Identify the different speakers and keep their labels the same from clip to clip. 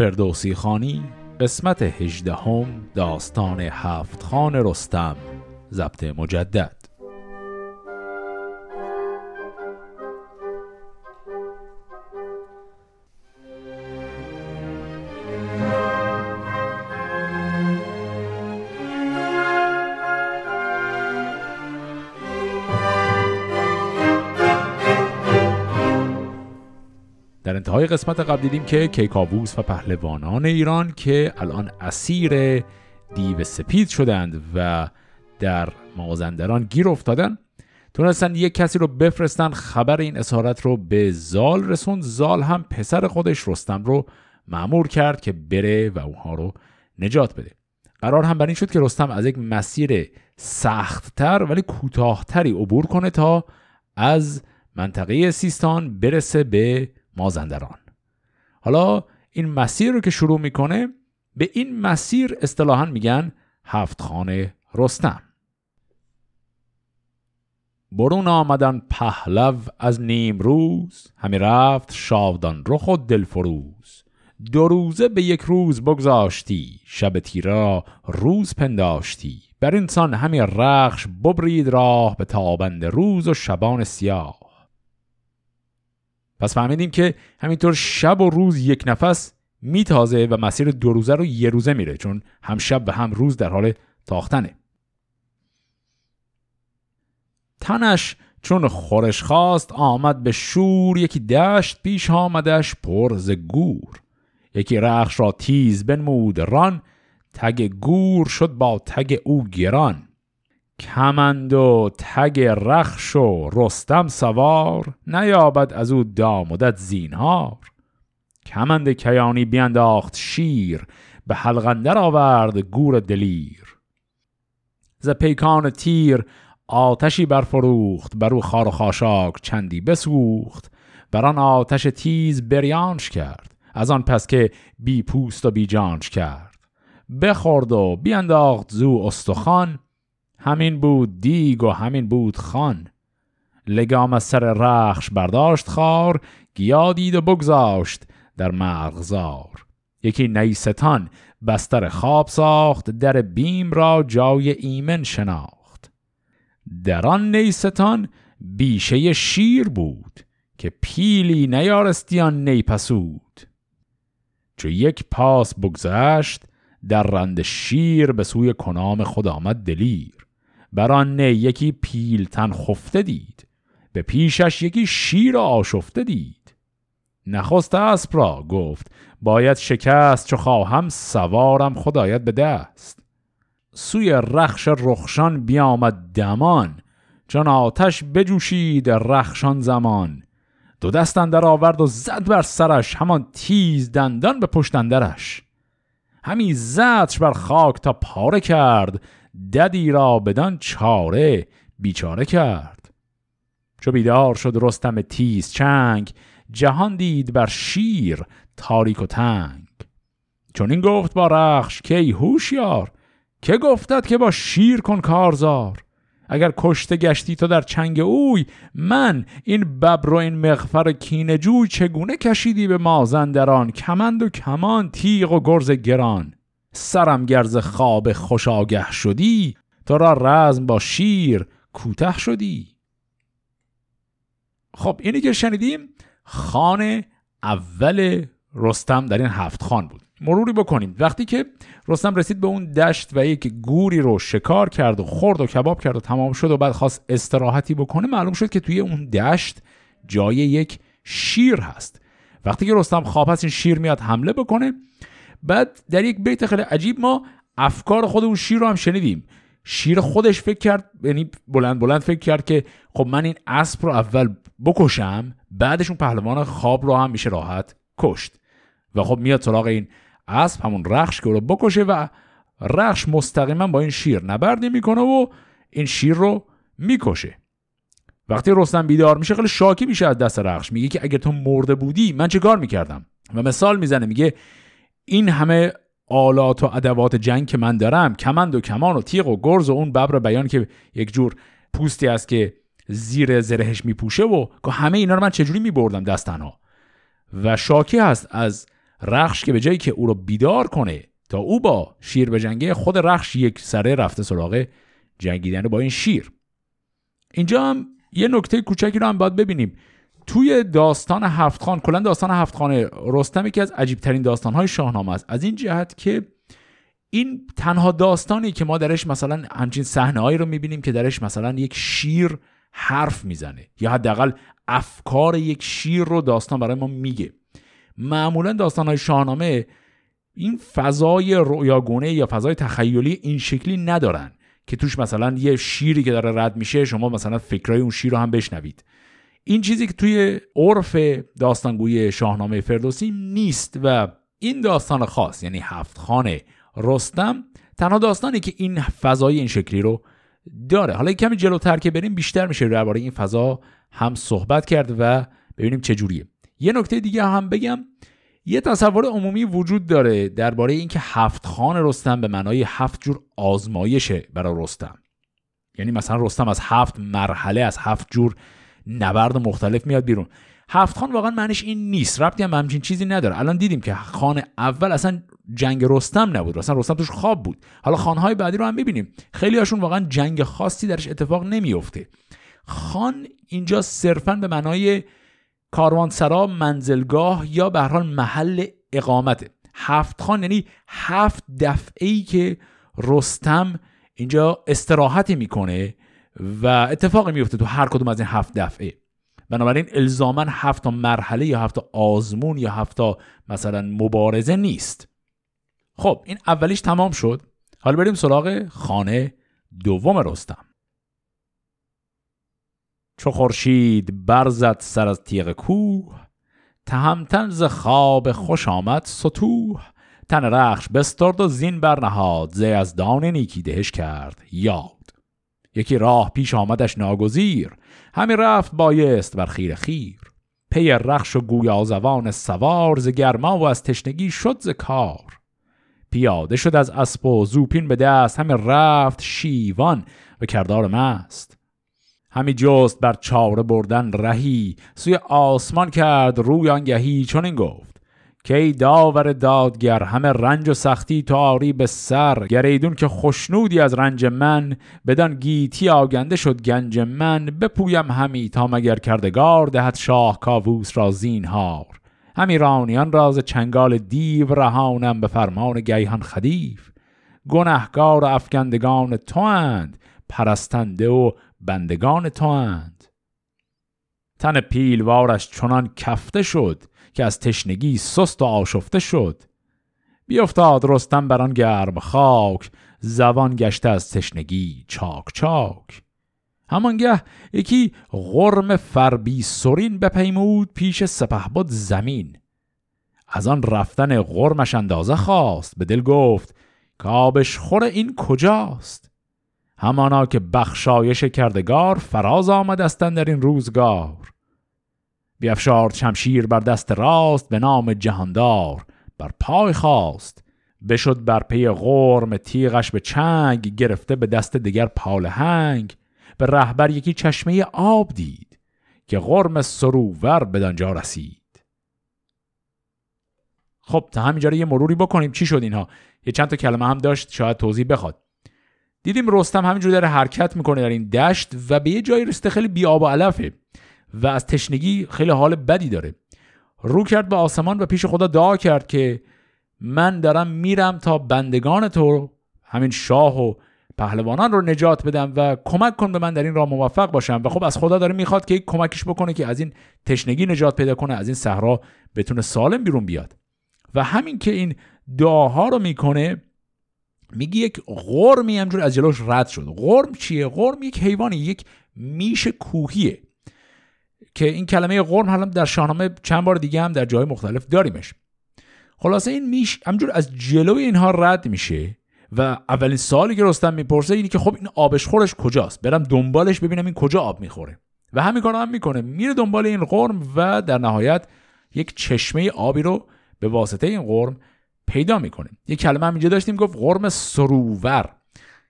Speaker 1: فردوسی خانی قسمت هجدهم داستان هفت خان رستم ضبط مجدد. انتهای قسمت قبل دیدیم که کیکاووس و پهلوانان ایران که الان اسیر دیو سپید شدند و در مازندران گیر افتادن تونستن یک کسی رو بفرستن خبر این اسارت رو به زال رسوند. زال هم پسر خودش رستم رو معمور کرد که بره و اونها رو نجات بده. قرار هم بر این شد که رستم از یک مسیر سختتر ولی کوتاهتری عبور کنه تا از منطقه سیستان برسه به مازندران. حالا این مسیر رو که شروع می‌کنه به این مسیر اصطلاحا میگن هفت خانه رستم. برون آمدن پهلو از نیم روز همی رفت شادان رخ و دلفروز. دو روزه به یک روز بگذاشتی شب تیرا روز پنداشتی. بر انسان همی رخش ببرید راه به تابند روز و شبان سیاه. پس فهمیدیم که همینطور شب و روز یک نفس میتازه و مسیر دو روزه رو یه روزه میره چون هم شب و هم روز در حال تاختنه. تنش چون خورش خواست آمد به شور یکی دشت پیش آمدش پر ز گور. یکی رخش را تیز بنمود ران تگ گور شد با تگ او گران. کمند و تگ رخش و رستم سوار نیابد از او دامدت زینهار. کمند کیانی بینداخت شیر به حلقندر آورد گور دلیر. ز پیکان تیر آتشی برفروخت بر او خار و خاشاک چندی بسوخت. بر آن آتش تیز بریانش کرد از آن پس که بی پوست و بی جانش کرد. بخورد و بینداخت زو استخوان همین بود دیگ و همین بود خان. لگام از سر رخش برداشت خار گیا دید و بگذاشت در مغزار یکی نیستان بستر خواب ساخت در بیم را جای ایمن شناخت. در آن نیستان بیشه شیر بود که پیلی نیارستیان نیپسود. چو یک پاس بگذشت در رند شیر به سوی کنام خود آمد دلیر. بر آن نه یکی پیلتن خفته دید. به پیشش یکی شیر آشفته دید. نخست اسب را گفت باید شکست چو خواهم سوارم خدایت به دست. سوی رخش رخشان بیامد دمان چون آتش بجوشید رخشان زمان. دو دست اندر آورد و زد بر سرش همان تیز دندان به پشت اندرش. همی زدش بر خاک تا پاره کرد ددی را بدان چاره بیچاره کرد. چو بیدار شد رستم تیز چنگ جهان دید بر شیر تاریک و تنگ. چون این گفت با رخش که ای هوشیار که گفتد که با شیر کن کارزار. اگر کشته گشتی تو در چنگ اوی من این ببر و این مغفر کینجوی چگونه کشیدی به مازندران؟ کمند و کمان تیغ و گرز گران. سرم گرز خواب خوش آگه شدی تو را رزم با شیر کوته شدی. خب اینی که شنیدیم خان اول رستم در این هفت خان بود. مروری بکنیم. وقتی که رستم رسید به اون دشت و یک گوری رو شکار کرد و خورد و کباب کرد و تمام شد و بعد خواست استراحتی بکنه معلوم شد که توی اون دشت جای یک شیر هست. وقتی که رستم خواب هست این شیر میاد حمله بکنه. بعد در یک بیت خیلی عجیب ما افکار خود اون شیر رو هم شنیدیم. شیر خودش فکر کرد یعنی بلند بلند فکر کرد که خب من این اسب رو اول بکشم بعدش اون پهلوان خواب رو هم میشه راحت کشت. و خب میاد سراغ این اسب همون رخش که رو بکشه و رخش مستقیما با این شیر نبرد می‌کنه و این شیر رو می‌کشه. وقتی رستم بیدار میشه خیلی شاکی میشه از دست رخش. میگه که اگر تو مرده بودی من چه کار می‌کردم؟ و مثال می‌زنه میگه این همه آلات و ادوات جنگ که من دارم کمند و کمان و تیغ و گرز و اون ببر بیان که یک جور پوستی است که زیر زرهش میپوشه و که همه اینا رو من چجوری میبردم دست تنها و شاکی هست از رخش که به جایی که او رو بیدار کنه تا او با شیر به جنگه خود رخش یک سره رفته سراغ جنگیدن با این شیر. اینجا هم یه نکته کوچکی رو هم باید ببینیم. توی داستان هفت خان کلا داستان هفت خانه رستم یکی از عجیب ترین داستان های شاهنامه است. از این جهت که این تنها داستانی که ما درش مثلا همچین صحنه هایی رو می‌بینیم که درش مثلا یک شیر حرف می‌زنه یا حداقل افکار یک شیر رو داستان برای ما میگه. معمولا داستان های شاهنامه این فضای رویاگونه یا فضای تخیلی این شکلی ندارن که توش مثلا یه شیری که داره رد میشه شما مثلا فکرای اون شیر رو هم بشنوید. این چیزی که توی عرف داستانگوی شاهنامه فردوسی نیست و این داستان خاص یعنی هفت خانه رستم تنها داستانی که این فضای این شکلی رو داره. حالا کمی جلوتر که بریم بیشتر میشه درباره این فضا هم صحبت کرد و ببینیم چه جوریه. یه نکته دیگه هم بگم یه تصور عمومی وجود داره درباره اینکه هفت خان رستم به معنای هفت جور آزمایشه برای رستم. یعنی مثلا رستم از هفت مرحله از هفت جور نبرد مختلف میاد بیرون. هفت خان واقعا معنیش این نیست. ربطی هم همچین چیزی نداره. الان دیدیم که خان اول اصلا جنگ رستم نبود. اصلا رستم توش خواب بود. حالا خانهای بعدی رو هم می‌بینیم. خیلی هاشون واقعا جنگ خاصی درش اتفاق نمیفته خان اینجا صرفا به معنای کاروانسرا منزلگاه یا به حال محل اقامته. هفت خان یعنی هفت دفعه ای که رستم اینجا استراحتی می‌کنه. و اتفاقی میفته تو هر کدوم از این هفت دفعه. بنابراین الزاما هفت مرحله یا هفت آزمون یا هفت مثلا مبارزه نیست. خب این اولیش تمام شد. حالا بریم سراغ خانه دوم رستم. چو خورشید برزد سر از تیغ کوه تهمتن ز خواب خوش آمد ستوه تن رخش بسترد و زین برنهاد ز از دان نیکی دهش کرد یاد. یکی راه پیش آمدش ناگزیر همی رفت بایست بر خیر خیر. پی رخش و گویازوان سوار ز گرما و از تشنگی شد ز کار. پیاده شد از اسب و زوپین به دست همی رفت شیوان و کردار مست. همی جست بر چاره بردن رهی سوی آسمان کرد روی آنگهی چون این گفت کی داور دادگر همه رنج و سختی تو آری به سر. گریدون که خوشنودی از رنج من بدان گیتی آگنده شد گنج من. بپویم همی تا مگر کردگار دهد شاه کاووس را زینهار. همی رانیان راز چنگال دیو رهانم به فرمان گیهان خدیف گنهگار و افگندگان تو اند پرستنده و بندگان تو اند تن پیلوارش چنان کفته شد که از تشنگی سست و آشفته شد. بیافتاد رستم بر آن گرم خاک زبان گشته از تشنگی چاک چاک. همانگه یکی غرم فربی سرین بپیمود پیش سپه بود زمین. از آن رفتن غرمش اندازه خواست به دل گفت کابش خور این کجاست؟ همانا که بخشایش کردگار فراز آمدستن در این روزگار. بیافشارد شمشیر بر دست راست به نام جهاندار بر پای خواست بشد بر پی غرم تیغش به چنگ گرفته به دست دیگر پالهنگ به رهبر یکی چشمه آب دید که غرم سروور بدانجا رسید. خب تا همینجا یه مروری بکنیم. چی شد اینها؟ یه چند تا کلمه هم داشت شاید توضیح بخواد. دیدیم رستم همینجور داره حرکت می‌کنه در این دشت و به یه جایی رسته خیلی بی آب و علفه. و از تشنگی خیلی حال بدی داره. رو کرد به آسمان و پیش خدا دعا کرد که من دارم میرم تا بندگان تو همین شاه و پهلوانان رو نجات بدم و کمک کن به من در این راه موفق باشم. و خب از خدا داره می‌خواد که کمکش بکنه که از این تشنگی نجات پیدا کنه از این صحرا بتونه سالم بیرون بیاد. و همین که این دعاها رو می‌کنه میگه یک غرمی همجور از جلوش رد شد. غرم چیه؟ غرم یک حیوانی یک میش کوهیه. که این کلمه غرم حالا در شاهنامه چند بار دیگه هم در جای مختلف داریمش. خلاصه این میش همجور از جلوی اینها رد میشه و اولین سوالی که رستم می‌پرسه اینه که خب این آبش خورش کجاست؟ برم دنبالش ببینم این کجا آب می‌خوره. و همین کارو هم می‌کنه. میره دنبال این قرم و در نهایت یک چشمه آبی رو به واسطه این قرم پیدا می‌کنه. یک کلمه هم اینجا داشتیم گفت قرم سروور.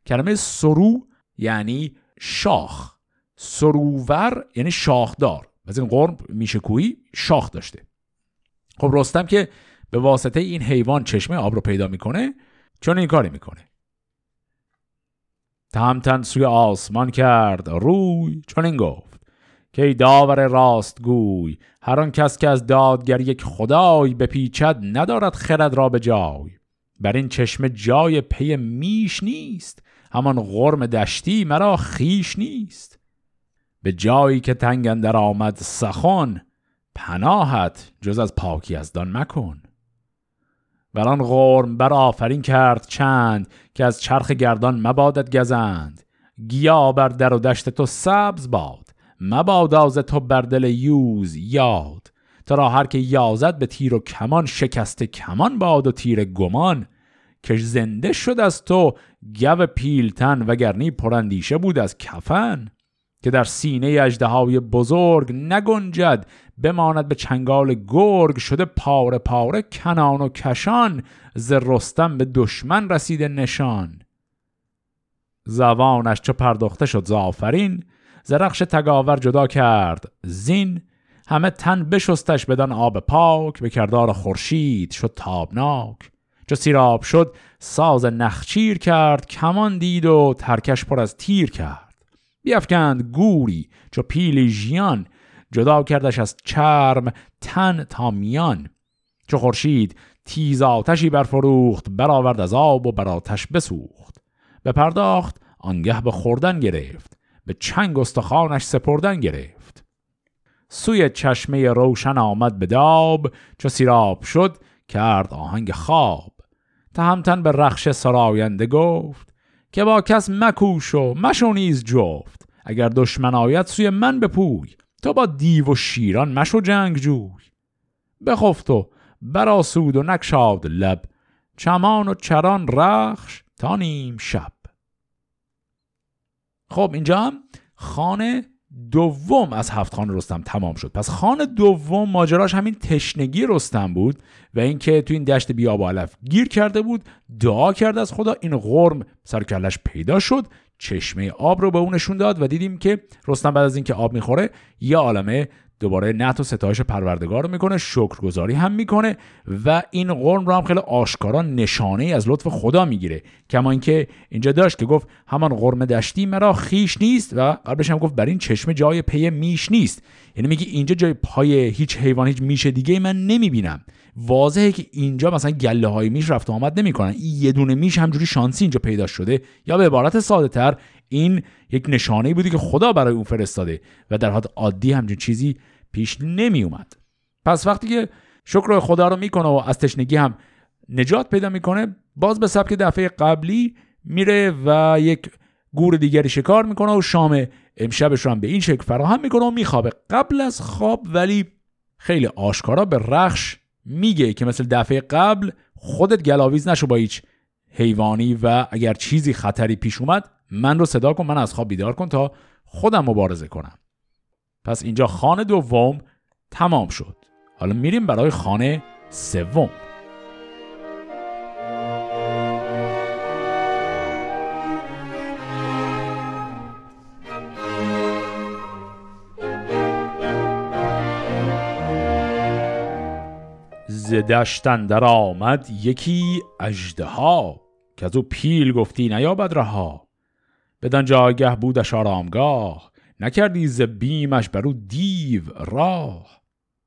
Speaker 1: کلمه سرو یعنی شاخ. سروور یعنی شاخدار. از این قرم میشه کوی شاخ داشته. خب رستم که به واسطه این حیوان چشمه آب رو پیدا می‌کنه چون این کاری می‌کنه. تهمتن سوی آسمان کرد روی چون این گفت که ای داور راست گوی هر آن کس که از دادگر یک خدای بپیچد ندارد خرد را به جای. بر این چشم جای پی میش نیست همان غرم دشتی مرا خیش نیست. به جایی که تنگ در آمد سخن پناهت جز از پاکی از دان مکن. بران غرم بر آفرین کرد چند که از چرخ گردان مبادت گزند. گیا بر در و دشت تو سبز باد مباد تو بر دل یوز یاد. تا را هر که یازد به تیر و کمان شکست کمان باد و تیر گمان. که زنده شد از تو گو پیلتن وگرنی پرندیشه بود از کفن. که در سینه اجده بزرگ نگنجد بماند به چنگال گرگ شده پاره پاره کنان و کشان ز رستم به دشمن رسیده نشان. زوانش چه پرداخته شد زافرین زرخش تگاور جدا کرد زین. همه تن بشستش بدن آب پاک به کردار خورشید شد تابناک. چو سیراب شد ساز نخچیر کرد کمان دید و ترکش پر از تیر کرد. بیافکند گوری چو پیلی ژیان جدا کردش از چرم تن تا میان. چو خورشید تیز آتشی برفروخت برآورد از آب و بر آتش بسوخت. به پرداخت آنگه به خوردن گرفت به چنگ استخوانش سپردن گرفت. سوی چشمه روشن آمد به داب چو سیراب شد کرد آهنگ خواب. تهمتن به رخش سراینده گفت که با کس مکوش و مشو جفت. اگر دشمن آید سوی من بپوی تا با دیو و شیران مشو جنگ جوی. بخفت و براسود و نکشاد لب چمان و چران رخش تا نیم شب. خب اینجا هم خانه دوم از هفت خان رستم تمام شد. پس خان دوم ماجراش همین تشنگی رستم بود و اینکه تو این دشت بیاب علف گیر کرده بود دعا کرد از خدا این غرم سر کلش پیدا شد چشمه آب رو به اون نشون داد و دیدیم که رستم بعد از اینکه آب می‌خوره یه عالمه دوباره نت و ستایش پروردگار رو می‌کنه شکرگزاری هم می‌کنه و این قرم رو هم خیلی آشکارا نشانه از لطف خدا می‌گیره. کما اینکه اینجا داشت که گفت همان قرم دشتی مرا خیش نیست و قبلش هم گفت بر این چشمه جای پی میش نیست. یعنی میگه اینجا جای پای هیچ حیوان هیچ میش دیگه من نمی‌بینم. واضحه که اینجا مثلا گله های میش رفت و آمد نمی‌کنن. این یه دونه میش همجوری شانسی اینجا پیدا شده. یا به عبارت ساده تر این یک نشانه بودی که خدا برای اون فرستاده و در حد عادی همچین چیزی پیش نمی اومد پس وقتی که شکر خدا رو می‌کنه و از تشنگی هم نجات پیدا می‌کنه باز به سبک دفعه قبلی میره و یک گور دیگری شکار می‌کنه و شام امشبش رو هم به این شکل فراهم می‌کنه و میخوابه. قبل از خواب ولی خیلی آشکارا به رخش میگه که مثل دفعه قبل خودت گلاویز نشو با هیچ حیوانی و اگر چیزی خطری پیش اومد من رو صدا کن من از خواب بیدار کن تا خودم مبارزه کنم. پس اینجا خانه دوم تمام شد. حالا میریم برای خانه سوم. ز دشتن در آمد یکی ها که از او پیل گفتی نیابد رها. بدان جایگه بودش آرامگاه نکردی ز بیمش بر دیو راه.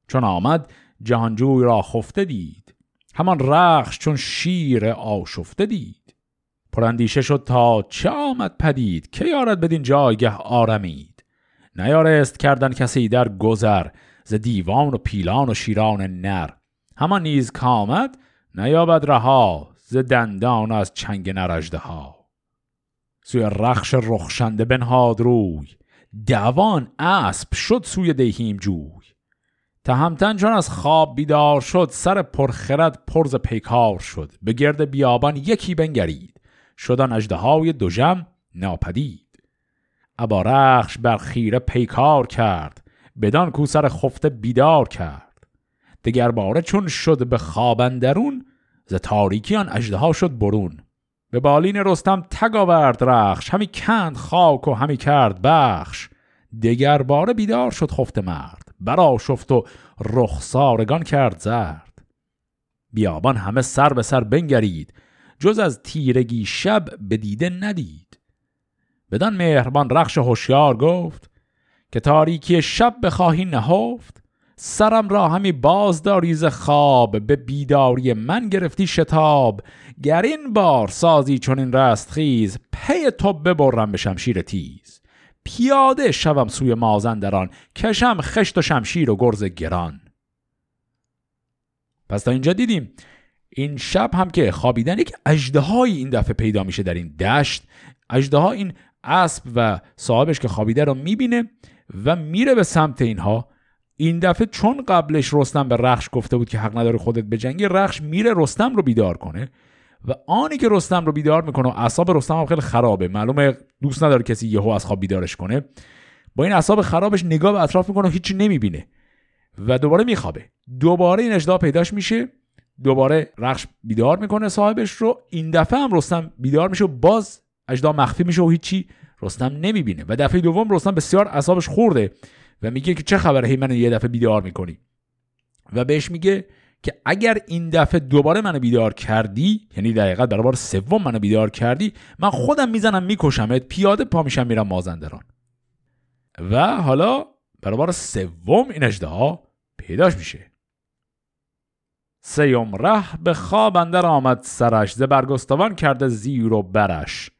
Speaker 1: چون آمد جهانجوی را خفته دید همان رخش چون شیر آشفته دید. پراندیشه شد تا چه آمد پدید که یارد بدین جایگه آرمید؟ نیارست کردن کسی در گذر ز دیوان و پیلان و شیران نر. همان نیز کامد نیابد رها ز دندان از چنگ نرجده ها سوی رخش رخشنده بنهاد روی. دوان اسب شد سوی دهیم جوی. تهمتن چون از خواب بیدار شد سر پرخرد پرز پیکار شد. به گرد بیابان یکی بنگرید. شدن اجده های دوژم ناپدید. ابا رخش بر خیره پیکار کرد بدان کو سر خفته بیدار کرد. دگر باره چون شد به خوابندرون ز تاریکی آن اجده شد برون. به بالین رستم تگ آورد رخش همی کند خاک و همی کرد بخش. دگر باره بیدار شد خفت مرد برا شفت و رخسارگان کرد زرد. بیابان همه سر به سر بنگرید جز از تیرگی شب به دیده ندید. بدان مهربان رخش هوشیار گفت که تاریکی شب بخواهی نهفت سرم را همی بازداری ز خواب به بیداری من گرفتی شتاب. گر این بار سازی چون این رستخیز پی تو ببرم به شمشیر تیز. پیاده شوم سوی مازندران کشم خشت و شمشیر و گرز گران. پس تا اینجا دیدیم. این شب هم که خوابیدن یک اجده این دفعه پیدا میشه در این دشت. اجده این اسب و صاحبش که خوابیده رو می‌بینه و میره به سمت اینها. این دفعه چون قبلش رستم به رخش گفته بود که حق نداره خودت بجنگی رخش میره رستم رو بیدار کنه. و آنی که رستم رو بیدار می‌کنه و اعصاب رستم هم خیلی خرابه. معلومه دوست نداره کسی یهو از خواب بیدارش کنه. با این اعصاب خرابش نگاه به اطراف می‌کنه و هیچی نمی‌بینه و دوباره میخوابه. دوباره این اجدا پیداش میشه. دوباره رخش بیدار می‌کنه صاحبش رو. این دفعه هم رستم بیدار میشه و باز اجدا مخفی میشه و هیچی رستم نمی‌بینه. و دفعه دوم رستم بسیار اعصابش خورده و میگه که چه خبره هی منو یه دفعه بیدار می‌کنی. و بهش میگه که اگر این دفعه دوباره منو بیدار کردی یعنی دقیقا برای بار سوم منو بیدار کردی من خودم می‌زنم میکشمت پیاده پا میشم میرم مازندران. و حالا برای بار سوم این اجده پیداش میشه. سیوم ره به خواب اندر آمد سرش ز کرده زیر و برش.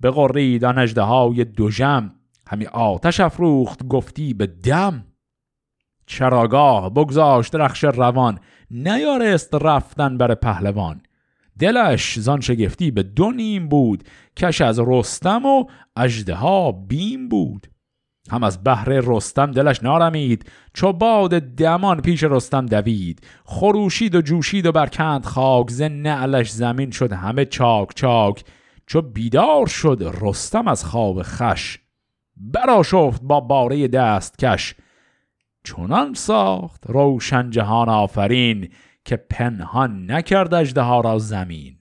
Speaker 1: به قرید آن های دوژم همی آتش افروخت گفتی به دم. چراگاه بگذاشت رخش روان نیارست رفتن بر پهلوان. دلش زان شگفتی به دو نیم بود کش از رستم و اجده بیم بود. هم از بحر رستم دلش نارمید چو باد دمان پیش رستم دوید. خروشید و جوشید و برکند خاک ز نعلش زمین شد همه چاک چاک. چو بیدار شد رستم از خواب خش براشفت با باره دست کش. چنان ساخت روشن جهان آفرین که پنهان نکرد اجده را زمین.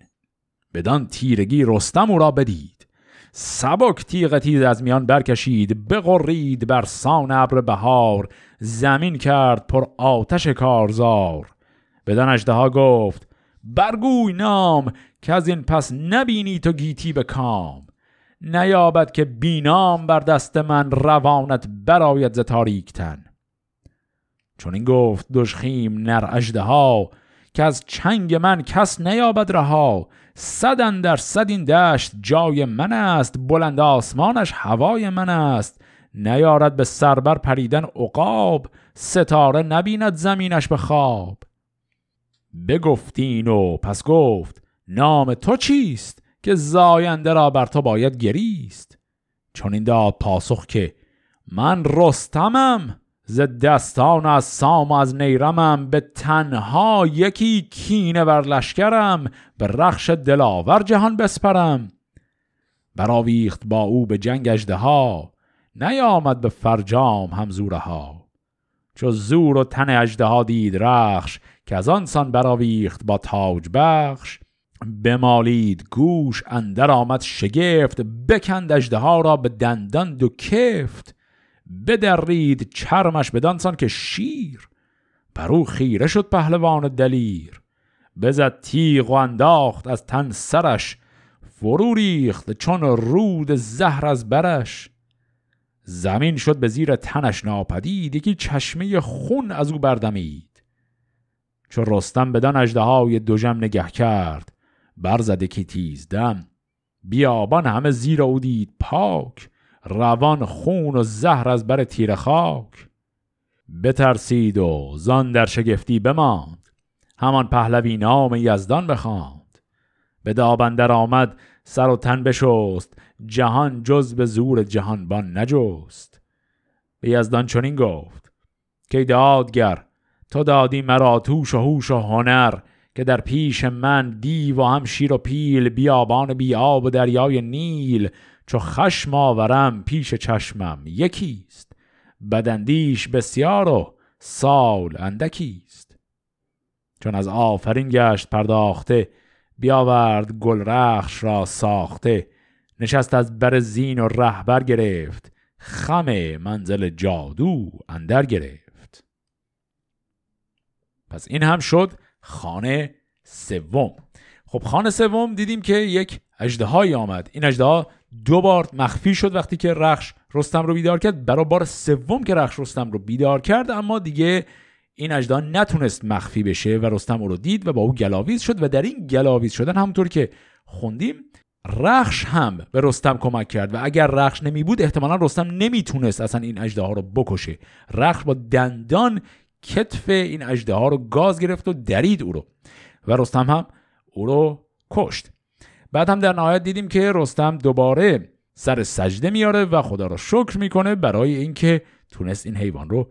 Speaker 1: بدان تیرگی رستم او را بدید. سبک تیغ تیز از میان برکشید بغرید بر سان ابر بهار. زمین کرد پر آتش کارزار. بدان اجده گفت برگوی نام که از این پس نبینی تو گیتی به کام. نیابد که بینام بر دست من روانت براید ز تاریکتن چون این گفت دشخیم نر اجده ها که از چنگ من کس نیابد رها صدن در صد این دشت جای من است بلند آسمانش هوای من است نیارد به سربر پریدن عقاب ستاره نبیند زمینش به خواب. بگفتین و پس گفت نام تو چیست که زاینده را بر تو باید گریست؟ چون این داد پاسخ که من رستمم ز دستان از سام و از نیرمم به تنها یکی کینه بر لشکرم به رخش دلاور جهان بسپرم. براویخت با او به جنگ اجده ها نیامد به فرجام همزوره ها چو زور و تن اجده ها دید رخش که از آن سان براویخت با تاج بخش. بمالید گوش اندر آمد شگفت بکند اجده ها را به دندان دو کفت. بدرید چرمش بدانسان که شیر بر او خیره شد پهلوان دلیر. بزد تیغ و انداخت از تن سرش فرو ریخت چون رود زهر از برش. زمین شد به زیر تنش ناپدید یکی چشمه خون از او بردمید. چون رستم بدان های دوژم نگه کرد برزده کی تیز دم. بیابان همه زیر او دید پاک. روان خون و زهر از بر تیر خاک. بترسید و زان در شگفتی بماند. همان پهلوی نام یزدان بخواند. به دابندر آمد سر و تن بشست. جهان جز به زور جهانبان نجست. به یزدان چنین گفت که دادگر تو دادی مرا توش و هوش و هنر که در پیش من دیو و هم شیر و پیل بیابان بیاب و دریای نیل چو خشم آورم پیش چشمم یکیست. بدندیش بسیار و سال اندکیست. چون از آفرین گشت پرداخته بیاورد گل رخش را ساخته. نشست از بر زین و رهبر گرفت. خم منزل جادو اندر گرفت. پس این هم شد خانه سوم. خب خان سوم دیدیم که یک اژدهایی آمد. این اژدها دو بار مخفی شد وقتی که رخش رستم رو بیدار کرد. برای بار سوم که رخش رستم رو بیدار کرد اما دیگه این اجدا نتونست مخفی بشه و رستم او رو دید و با او گلاویز شد و در این گلاویز شدن همونطور که خوندیم رخش هم به رستم کمک کرد و اگر رخش نمی بود احتمالا رستم نمی‌تونست اصلا این اجده ها رو بکشه. رخش با دندان کتف این اجده ها رو گاز گرفت و درید او رو و رستم هم او رو کشت. بعد هم در نهایت دیدیم که رستم دوباره سر سجده میاره و خدا را شکر می‌کنه برای اینکه تونست این حیوان رو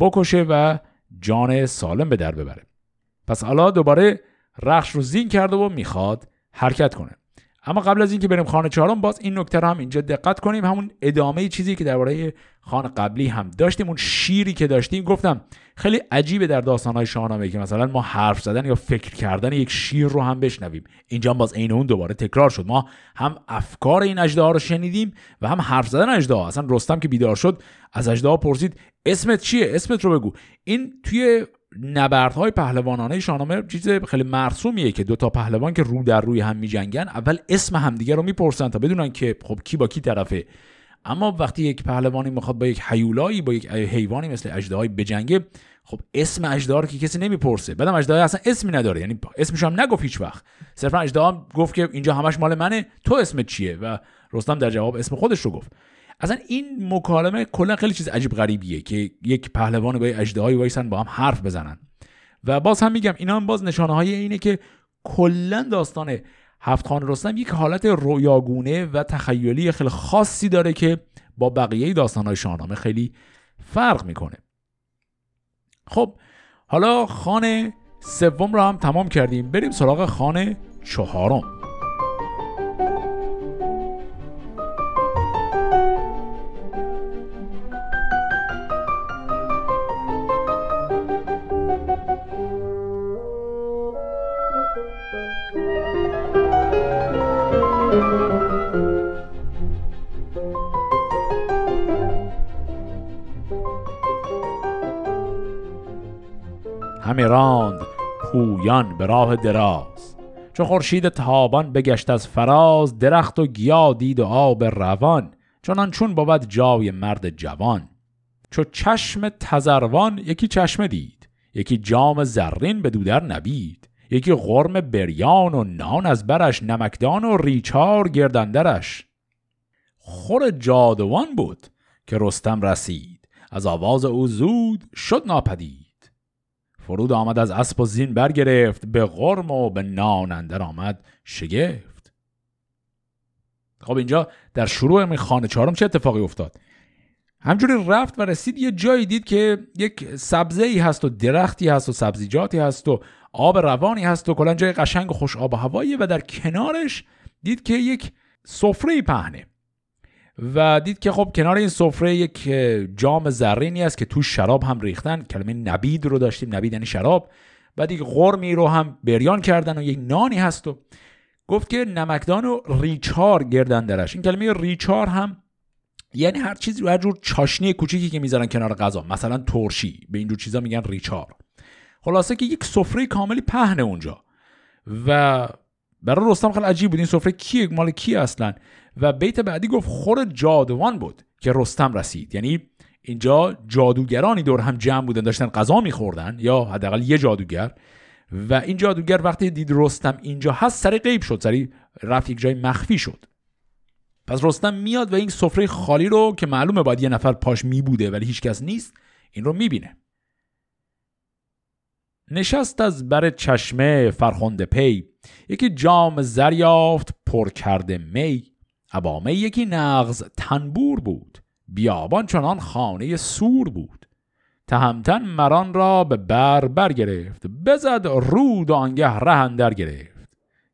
Speaker 1: بکشه و جان سالم به در ببره. پس حالا دوباره رخش رو زین کرده و می‌خواد حرکت کنه. اما قبل از اینکه بریم خانه چهارم باز این نکته رو هم اینجا دقت کنیم. همون ادامه چیزی که درباره خان قبلی هم داشتیم اون شیری که داشتیم گفتم خیلی عجیبه در داستانهای شاهنامه که مثلا ما حرف زدن یا فکر کردن یک شیر رو هم بشنویم. اینجا باز عین اون دوباره تکرار شد. ما هم افکار این اجدها رو شنیدیم و هم حرف زدن اجدها اصلا رستم که بیدار شد از اجدها پرسید اسمت چیه؟ اسمت رو بگو. این توی نبردهای پهلوانانه شاهنامه چیز خیلی مرسومیه که دو تا پهلوان که رو در روی هم میجنگن اول اسم همدیگه رو می‌پرسن تا بدونن که خب کی با کی طرفه. اما وقتی یک پهلوانی می‌خواد با یک حیولایی با یک حیوانی مثل اژدهای بجنگه خب اسم اژدها رو که کسی نمی‌پرسه. بعدم اژدها اصلا اسمی نداره یعنی اسمش هم نگفت هیچ وقت صرفا اژدها گفت که اینجا همش مال منه تو اسمت چیه؟ و رستم در جواب اسم خودش رو گفت. اصلا این مکالمه کلا خیلی چیز عجیب غریبیه که یک پهلوان با اژدهایی وایسن با هم حرف بزنن. و باز هم میگم اینا هم باز نشانه های اینه که کلا داستان هفت خان رستم یک حالت رویاگونه و تخیلی خیلی خاصی داره که با بقیه داستان های شاهنامه خیلی فرق می‌کنه. خب حالا خانه سوم رو هم تمام کردیم. بریم سراغ خانه چهارم. همی راند پویان به راه دراز. چو خورشید تابان بگشت از فراز درخت و گیا دید و آب روان. چنان چون بود جای مرد جوان. چو چشم تزروان یکی چشمه دید. یکی جام زرین به دودر نبید. یکی غرم بریان و نان از برش نمکدان و ریچار گردندرش خور جادوان بود که رستم رسید. از آواز او زود شد ناپدید. فرود آمد از اسب و زین برگرفت به غرم و به نان اندر آمد شگفت. خب اینجا در شروع این خانه چهارم چه اتفاقی افتاد؟ همجوری رفت و رسید یه جایی دید که یک سبزه ای هست و درختی هست و سبزیجاتی هست و آب روانی هست و کلا جای قشنگ و خوش آب و هوایی و در کنارش دید که یک سفره پهنه. و دید که خب کنار این سفره یک جام زرینی است که تو شراب هم ریختن. کلمه نبید رو داشتیم. نبید یعنی شراب. بعد یک غرمی رو هم بریان کردن و یک نانی هست و گفت که نمکدان و ریچار گردن درش. این کلمه ریچار هم یعنی هر چیزی هر جور چاشنی کوچیکی که می‌ذارن کنار غذا. مثلا ترشی. به اینجور چیزا میگن ریچار. خلاصه که یک سفره کاملی پهنه اونجا. و برای رستم خیلی عجیب بود. این سفره کیه؟ مال کی اصلا؟ و بیت بعدی گفت خور جادوان بود که رستم رسید. یعنی اینجا جادوگرانی دور هم جمع بودن داشتن غذا میخوردن یا حداقل یه جادوگر. و این جادوگر وقتی دید رستم اینجا هست سری غیب شد سری رفت یک جای مخفی شد. پس رستم میاد و این سفره خالی رو که معلومه باید یه نفر پاش می بوده ولی هیچکس نیست این رو می‌بینه. نشست از بر چشمه فرخنده پی یکی جام زریافت پر کرده می. ابامه یکی نغز تنبور بود بیابان چنان خانه سور بود. تهمتن مران را به بر برگرفت بزد رود آنگه رهندر گرفت.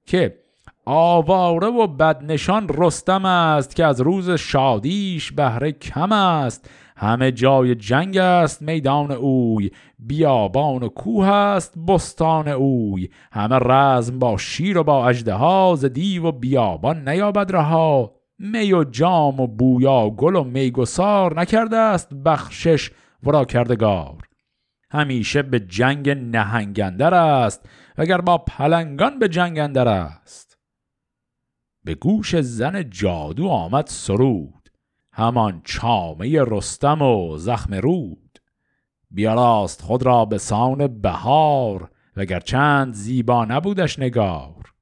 Speaker 1: که آواره و بدنشان رستم است که از روز شادیش بهره کم است. همه جای جنگ است میدان اوی. بیابان و کوه است بستان اوی. همه رزم با شیر و با اژدها ز دیو و بیابان نیابد رها. می و جام و بویا گل و میگسار نکرده است بخشش ورا کردگار. همیشه به جنگ نهنگندر است وگر با پلنگان به جنگ اندر است. به گوش زن جادو آمد سرود. همان چامه رستم و زخم رود. بیاراست خود را به سان بهار وگر چند زیبا نبودش نگار.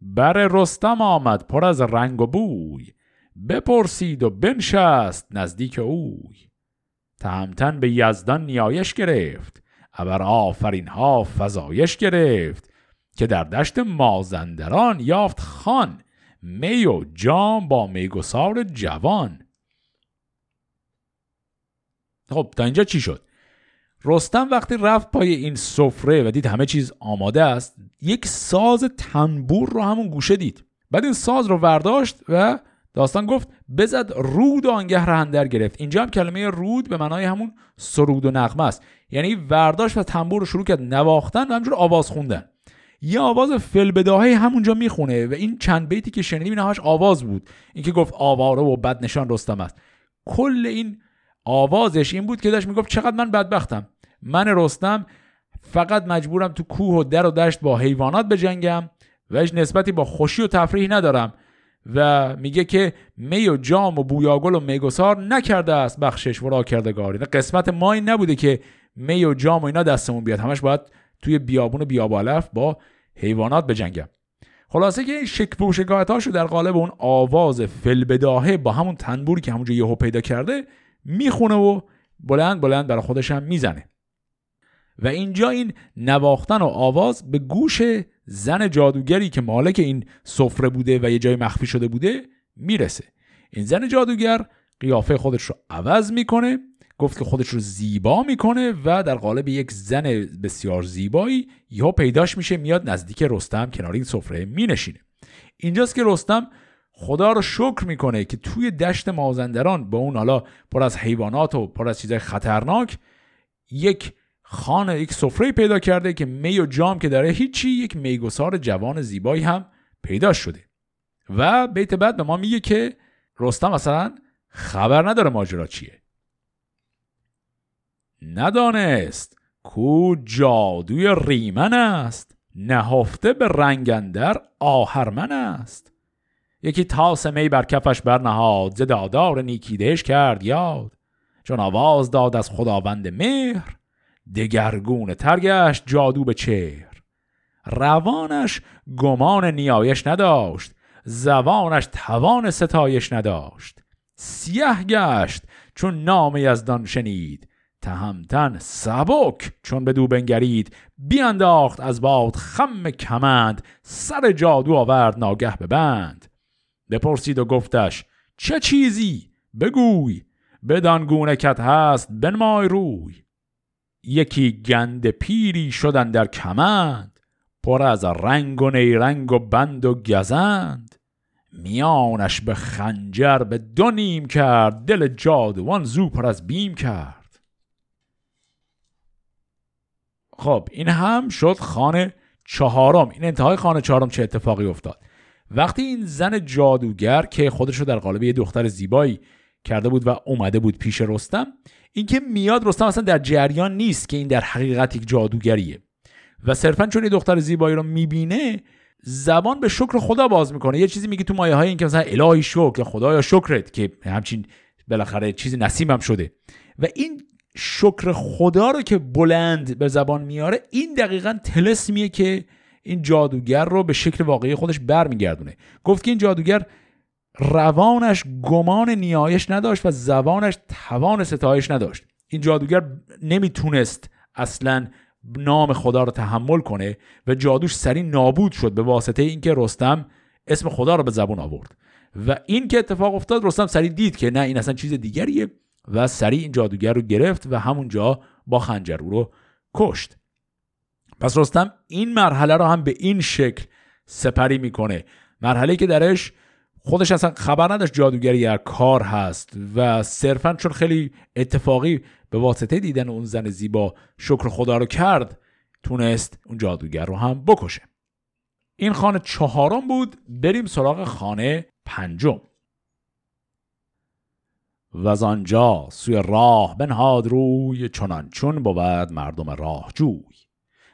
Speaker 1: بر رستم آمد پر از رنگ و بوی بپرسید و بنشست نزدیک اوی. تهمتن به یزدان نیایش گرفت ابر آفرین ها فزایش گرفت که در دشت مازندران یافت خان می و جام با میگسار جوان. خب تا اینجا چی شد؟ رستم وقتی رفت پای این سفره و دید همه چیز آماده است یک ساز تنبور رو همون گوشه دید. بعد این ساز رو ورداشت و داستان گفت بزد رود آنگه رهندر گرفت. اینجا هم کلمه رود به معنای همون سرود و نغمه است. یعنی ورداشت و تنبور رو شروع کرد نواختن و همجور آواز خوندن. یه آواز فلبداهه همونجا می‌خونه و این چند بیتی که شنیدیم اینهاش آواز بود. اینکه گفت آواره و بد نشان رستم است. کل این آوازش این بود که داشت می‌گفت چقدر من بدبختم. من رستم فقط مجبورم تو کوه و در و دشت با حیوانات بجنگم و هیچ نسبتی با خوشی و تفریح ندارم. و میگه که می و جام و بویاگل و میگسار نکرده است بخشش ورا کردگار یعنی قسمت ما این نبوده که می و جام و اینا دستمون بیاد. همش باید توی بیابون و بیابالف با حیوانات بجنگم. خلاصه که این شک هاشو در قالب اون آواز فلبداهه با همون تنبوری که همونجا یهو پیدا کرده می‌خونه و بلند بلند برای خودش هم می‌زنه. و اینجا این نواختن و آواز به گوش زن جادوگری که مالک این سفره بوده و یه جای مخفی شده بوده می‌رسه. این زن جادوگر قیافه خودش رو عوض می‌کنه گفت که خودش رو زیبا می‌کنه و در قالب یک زن بسیار زیبایی یا پیداش میشه میاد نزدیک رستم کنار این سفره مینشینه. اینجاست که رستم خدا رو شکر می‌کنه که توی دشت مازندران با اون حالا پر از حیوانات و پر از چیزای خطرناک یک خان یک سفره پیدا کرده که می و جام که داره هیچی یک میگسار جوان زیبایی هم پیدا شده. و بیت بعد به ما میگه که رستم مثلا خبر نداره ماجرا چیه. ندانست کو جادوی ریمن است نهفته به رنگندر آهرمن است. یکی تاس می بر کفش برنهاد ز دادار نیکیدهش کرد یاد. چون آواز داد از خداوند مهر دگرگون ترگشت جادو به چهر. روانش گمان نیایش نداشت زبانش توان ستایش نداشت. سیه گشت چون نام یزدان شنید تهمتن سبک چون به دو بنگرید. بیانداخت از باد خم کمند سر جادو آورد ناگه به بند. بپرسید و گفتش چه چیزی؟ بگوی بدان گونه کت هست بنمای روی. یکی گند پیری شدن در کمند پر از رنگ و نیرنگ و بند و گزند. میانش به خنجر به دو نیم کرد دل جادوان زو پر از بیم کرد. خب این هم شد خانه چهارم. این انتهای خانه چهارم چه اتفاقی افتاد؟ وقتی این زن جادوگر که خودش رو در قالب یه دختر زیبایی کرده بود و اومده بود پیش رستم اینکه میاد رستم اصلا در جریان نیست که این در حقیقت یک جادوگریه. و صرفا چون یه دختر زیبایی رو می‌بینه زبان به شکر خدا باز می‌کنه. یه چیزی میگه تو مایه های این که مثلا الهی شکر خدایا شکرت که همچین بالاخره چیزی نصیبم شده. و این شکر خدا رو که بلند به زبان میاره این دقیقا تلسمیه که این جادوگر رو به شکل واقعی خودش برمیگردونه. گفت که این جادوگر روانش گمان نیایش نداشت و زبانش توان ستایش نداشت. این جادوگر نمی‌تونست اصلا نام خدا رو تحمل کنه و جادوش سری نابود شد به واسطه اینکه رستم اسم خدا رو به زبون آورد. و این که اتفاق افتاد رستم سری دید که نه این اصلا چیز دیگریه و سری این جادوگر رو گرفت و همونجا با خنجر رو کشت. پس رستم این مرحله رو هم به این شکل سپری می‌کنه. مرحله که درش خودش اصلا خبر نداشت جادوگری یا کار هست و صرفا چون خیلی اتفاقی به واسطه دیدن اون زن زیبا شکر خدا رو کرد تونست اون جادوگر رو هم بکشه. این خانه چهارم بود بریم سراغ خانه پنجم. و آنجا سوی راه بنهاد روی چنان چون بود مردم راه جوی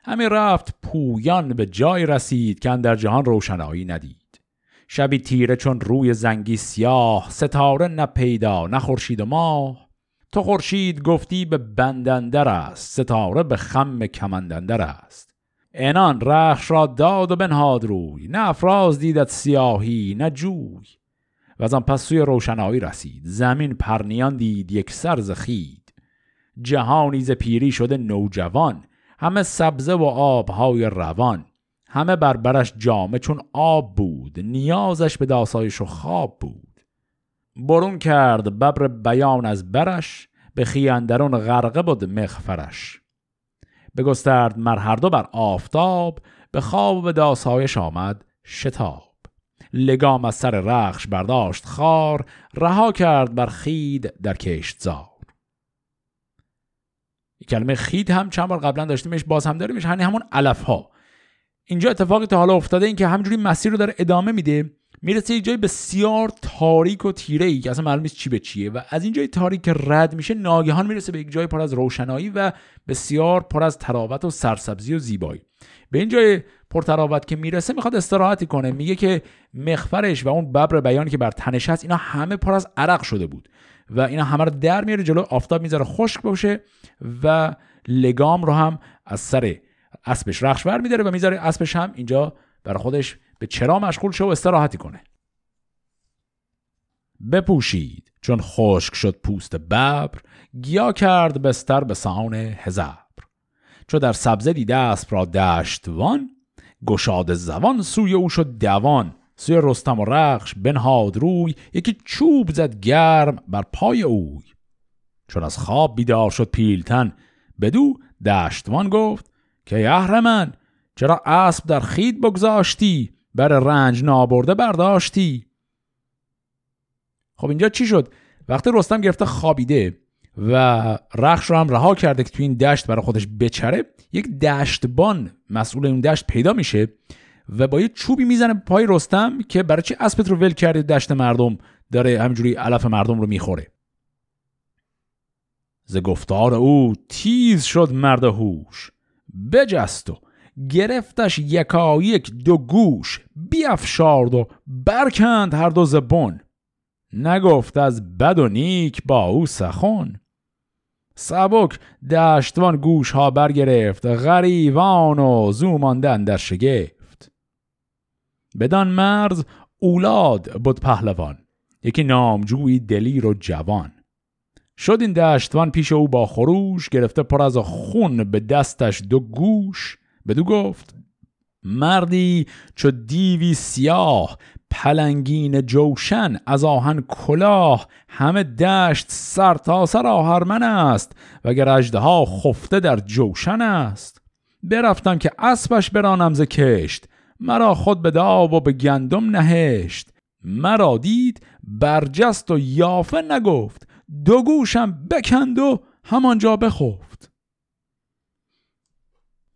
Speaker 1: همی رفت پویان به جای رسید که در جهان روشنایی ندید. شبی تیره چون روی زنگی سیاه ستاره نه پیدا نه خورشید و ماه. تو خورشید گفتی به بندندر است ستاره به خم کمندندر است. انان رخش را داد و بنهاد روی نه افراز دیدت سیاهی نه جوی. و از آن پس سوی روشنایی رسید زمین پرنیان دید یک سرز خید. جهانی ز پیری شده نوجوان همه سبزه و آبهای روان همه بربرش جامه چون آب بود نیازش به داسایش و خواب بود. برون کرد ببر بیان از برش به خیاندرون غرقه بود مخفرش بگسترد مر هر دو بر آفتاب به خواب به داسایش آمد شتاب. لگام از سر رخش برداشت خار رها کرد بر خید در کشت زار. کلمه خید هم چند بار قبلا داشتیمش باز هم داریمش. همین همون علف ها اینجا اتفاقی تا حالا افتاده این که همجوری مسیر رو داره ادامه میده می‌رسه یه جای بسیار تاریک و تیره ای که اصلا معلوم نیست چی به چیه و از این جای تاریک رد میشه ناگهان می‌رسه به یک جای پر از روشنایی و بسیار پر از تراوت و سرسبزی و زیبایی. به این جای پرتراوت که می‌رسه می‌خواد استراحتی کنه. میگه که مخفرش و اون ببر بیانی که بر تنش هست اینا همه پر از عرق شده بود و اینا همه رو در میاره جلو آفتاب می‌ذاره خشک باشه. و لگام رو هم از سر اسبش رخش بر میداره و می‌ذاره اسبش هم اینجا برای خودش به چرا مشغول شه و استراحتی کنه. بپوشید. چون خشک شد پوست ببر گیا کرد بستر به سان هزبر چو در سبزه دیده اسب را دشتوان گشاد زوان سوی او شد دوان. سوی رستم و رخش بنهاد روی یکی چوب زد گرم بر پای اوی. چون از خواب بیدار شد پیلتن. بدو دشتوان گفت که اهرمن چرا اسب در خید بگذاشتی؟ بر رنج نابرده برداشتی. خب اینجا چی شد؟ وقتی رستم گرفته خوابیده و رخش رو هم رها کرده که تو این دشت برای خودش بچره یک دشتبان مسئول اون دشت پیدا میشه و با یه چوبی می‌زنه پای رستم که برای چی اسبت رو ول کردی دشت مردم داره همجوری علف مردم رو می‌خوره. ز گفتار او تیز شد مرد هوش. بجست و گرفتش یکایک دو گوش بیافشارد و برکند هر دو زبون نگفت از بد و نیک با او سخون سبک دشتوان گوش ها برگرفت غریوان و زوماندن در شگفت. بدان مرز اولاد بود پهلوان یکی نامجویی دلیر و جوان. شد این دشتوان پیش او با خروش گرفته پر از خون به دستش دو گوش. بدو گفت مردی چو دیوی سیاه پلنگین جوشن از آهن کلاه. همه دشت سر تا سر آهرمن است وگر ها خفته در جوشن است. برفتم که اسبش برانم ز کشت مرا خود به داو و به گندم نهشت. مرا دید برجست و یافه نگفت دو گوشم بکند و همانجا بخفت.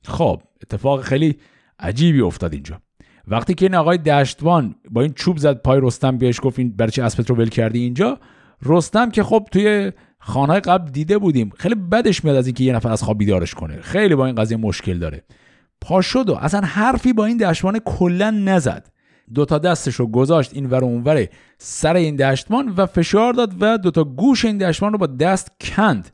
Speaker 1: خب اتفاق خیلی عجیبی افتاد اینجا. وقتی که این آقای دشتوان با این چوب زد پای رستم بیاش گفت این برای چی اسبت رو ول کردی اینجا؟ رستم که خب توی خانه قبل دیده بودیم خیلی بدش میاد از اینکه یه نفر از خواب بیدارش کنه. خیلی با این قضیه مشکل داره. پا شد و اصلا حرفی با این دشتوان کلا نزد. دوتا دستش رو گذاشت این ور اونور سر این دشتوان و فشار داد و دوتا گوش این دشتوان رو با دست کند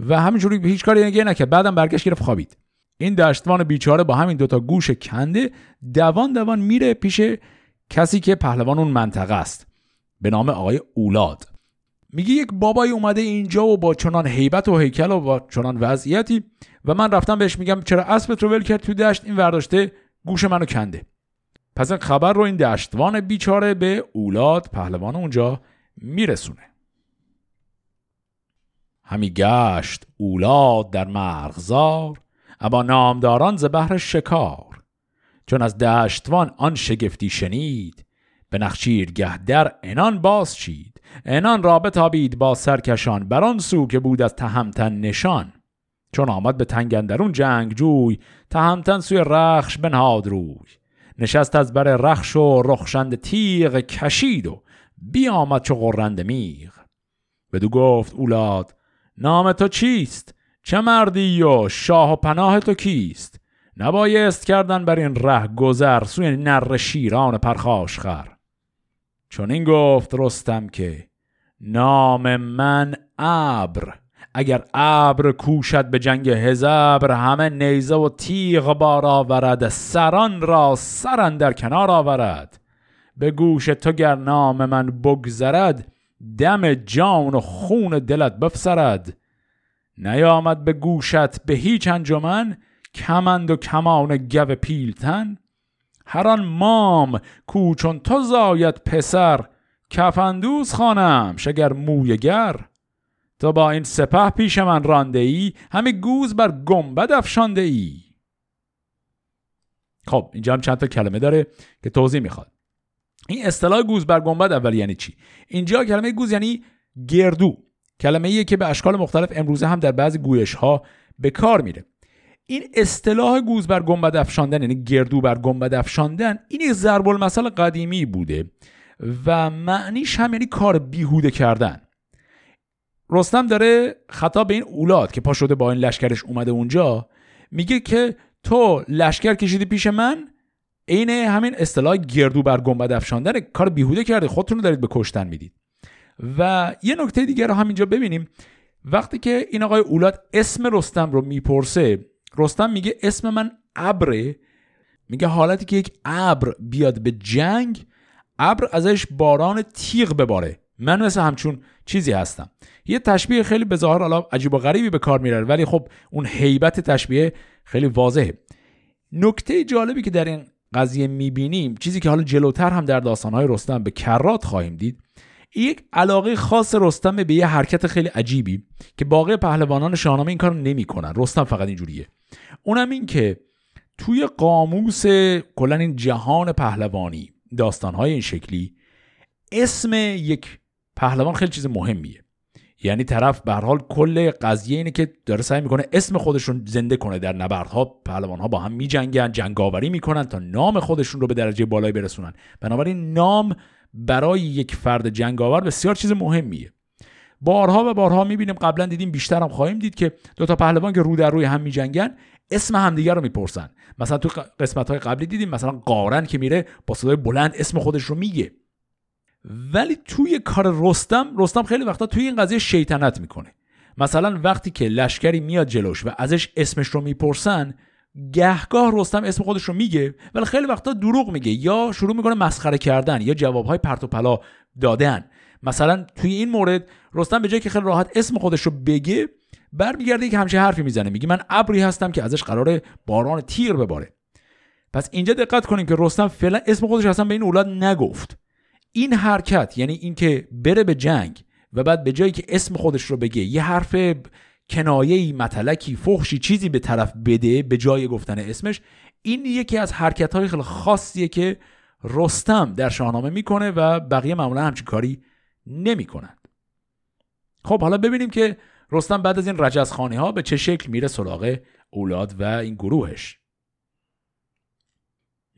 Speaker 1: و همینجوری هیچ کاری نگه نکرد. بعدم برگشت گرفت خوابید. این دشتوان بیچاره با همین دوتا گوش کنده دوان دوان میره پیش کسی که پهلوان اون منطقه است. به نام آقای اولاد. میگه یک بابای اومده اینجا و با چنان حیبت و هیکل و با چنان وضعیتی و من رفتم بهش میگم چرا اسبت رو ول کرد تو دشت؟ این ورداشته گوش منو کنده. پس این خبر رو این دشتوان بیچاره به اولاد پهلوان اونجا میرسونه. همی گشت اولاد در مرغزار اما نامداران ز بهر شکار. چون از دشتوان آن شگفتی شنید به نخچیر گه در انان باز چید انان را بتابید با سرکشان بران سو که بود از تهمتن نشان. چون آمد به تنگندرون جنگ جوی تهمتن سوی رخش بنهاد روی. نشست از بر رخش و رخشند تیغ کشید و بیامد چو غرند میغ. بدو گفت اولاد نام تو چیست؟ چه مردی و شاه و پناه تو کیست؟ نبایست کردن بر این ره گذر سوی نر شیران پرخاش خر. چون این گفت رستم که نام من ابر. اگر ابر کوشد به جنگ هزبر همه نیزه و تیغ بار آورد سران را سران در کنار آورد. به گوش تو گر نام من بگذرد دم جان و خون دلت بفسرد. نیامد به گوشت به هیچ انجمن کمند و کمان گو پیلتن. هر آن مام کو چون تو زاید پسر کفندوز خانم شگر مویگر تو با این سپه پیش من رانده ای همه گوز بر گنبد افشانده ای خب اینجا هم چند تا کلمه داره که توضیح می‌خواد. این اصطلاح گوز بر گنبد اول یعنی چی؟ اینجا کلمه گوز یعنی گردو. کلمه ایه که به اشکال مختلف امروزه هم در بعضی گویش ها به کار میره. این اصطلاح گوز بر گنبد افشاندن یعنی گردو بر گنبد افشاندن این یک ضرب المثل قدیمی بوده و معنیش هم یعنی کار بیهوده کردن. رستم داره خطاب به این اولاد که پا شده با این لشکرش اومده اونجا میگه که تو لشکر کشیدی پیش من عین همین اصطلاح گردو بر گنبد افشاندن کار بیهوده کرده خودتون رو دارید به کشتن می‌دید. و یه نکته دیگر رو همینجا ببینیم. وقتی که این آقای اولاد اسم رستم رو می‌پرسه رستم میگه اسم من ابره. میگه حالتی که یک ابر بیاد به جنگ ابر ازش باران تیغ بباره. من مثل همچون چیزی هستم. یه تشبیه خیلی به ظاهر حالا عجیب و غریبی به کار میره ولی خب اون هیبت تشبیه خیلی واضحه. نکته جالبی که در این قضیه می‌بینیم چیزی که حالا جلوتر هم در داستانهای رستم به کرات خواهیم دید یک علاقه خاص رستم به یه حرکت خیلی عجیبی که باقی پهلوانان شاهنامه این کارو نمی‌کنن. رستم فقط اینجوریه. اونم این که توی قاموس کلا این جهان پهلوانی داستانهای این شکلی اسم یک پهلوان خیلی چیز مهمیه. یعنی طرف به حال کل قضیه اینه که داره سعی می‌کنه اسم خودشون زنده کنه در نبردها. پهلوان ها با هم میجنگن جنگاوری می‌کنن تا نام خودشون رو به درجه بالایی برسونن. بنابراین نام برای یک فرد جنگاور بسیار چیز مهمیه. بارها و بارها می‌بینیم قبلا دیدیم بیشتر هم خواهیم دید که دو تا پهلوان که رو در روی هم میجنگن اسم همدیگر رو می‌پرسن. مثلا تو قسمت های قبلی دیدیم مثلا قارن که میره با صدای بلند اسم خودش رو میگه. ولی توی کار رستم رستم خیلی وقتا توی این قضیه شیطنت می‌کنه. مثلا وقتی که لشکری میاد جلوش و ازش اسمش رو می‌پرسن گهگاه رستم اسم خودش رو میگه ولی خیلی وقتا دروغ میگه یا شروع می‌کنه مسخره کردن یا جوابهای پرت و پلا دادن. مثلا توی این مورد رستم به جای که خیلی راحت اسم خودش رو بگه برمیگرده یک همچه حرفی می‌زنه. میگه من ابری هستم که ازش قرار باران تیر بباره. پس اینجا دقت کنیم که رستم فعلا اسم خودش اصلا به این اولاد نگفت. این حرکت یعنی اینکه بره به جنگ و بعد به جایی که اسم خودش رو بگه یه حرف کنایه‌ای متلکی فحشی چیزی به طرف بده به جای گفتن اسمش این یکی از حرکت های خیلی خاصیه که رستم در شاهنامه می‌کنه و بقیه معمولا همچین کاری نمی‌کنند. خب حالا ببینیم که رستم بعد از این رجزخانی ها به چه شکل میره سراغ اولاد و این گروهش.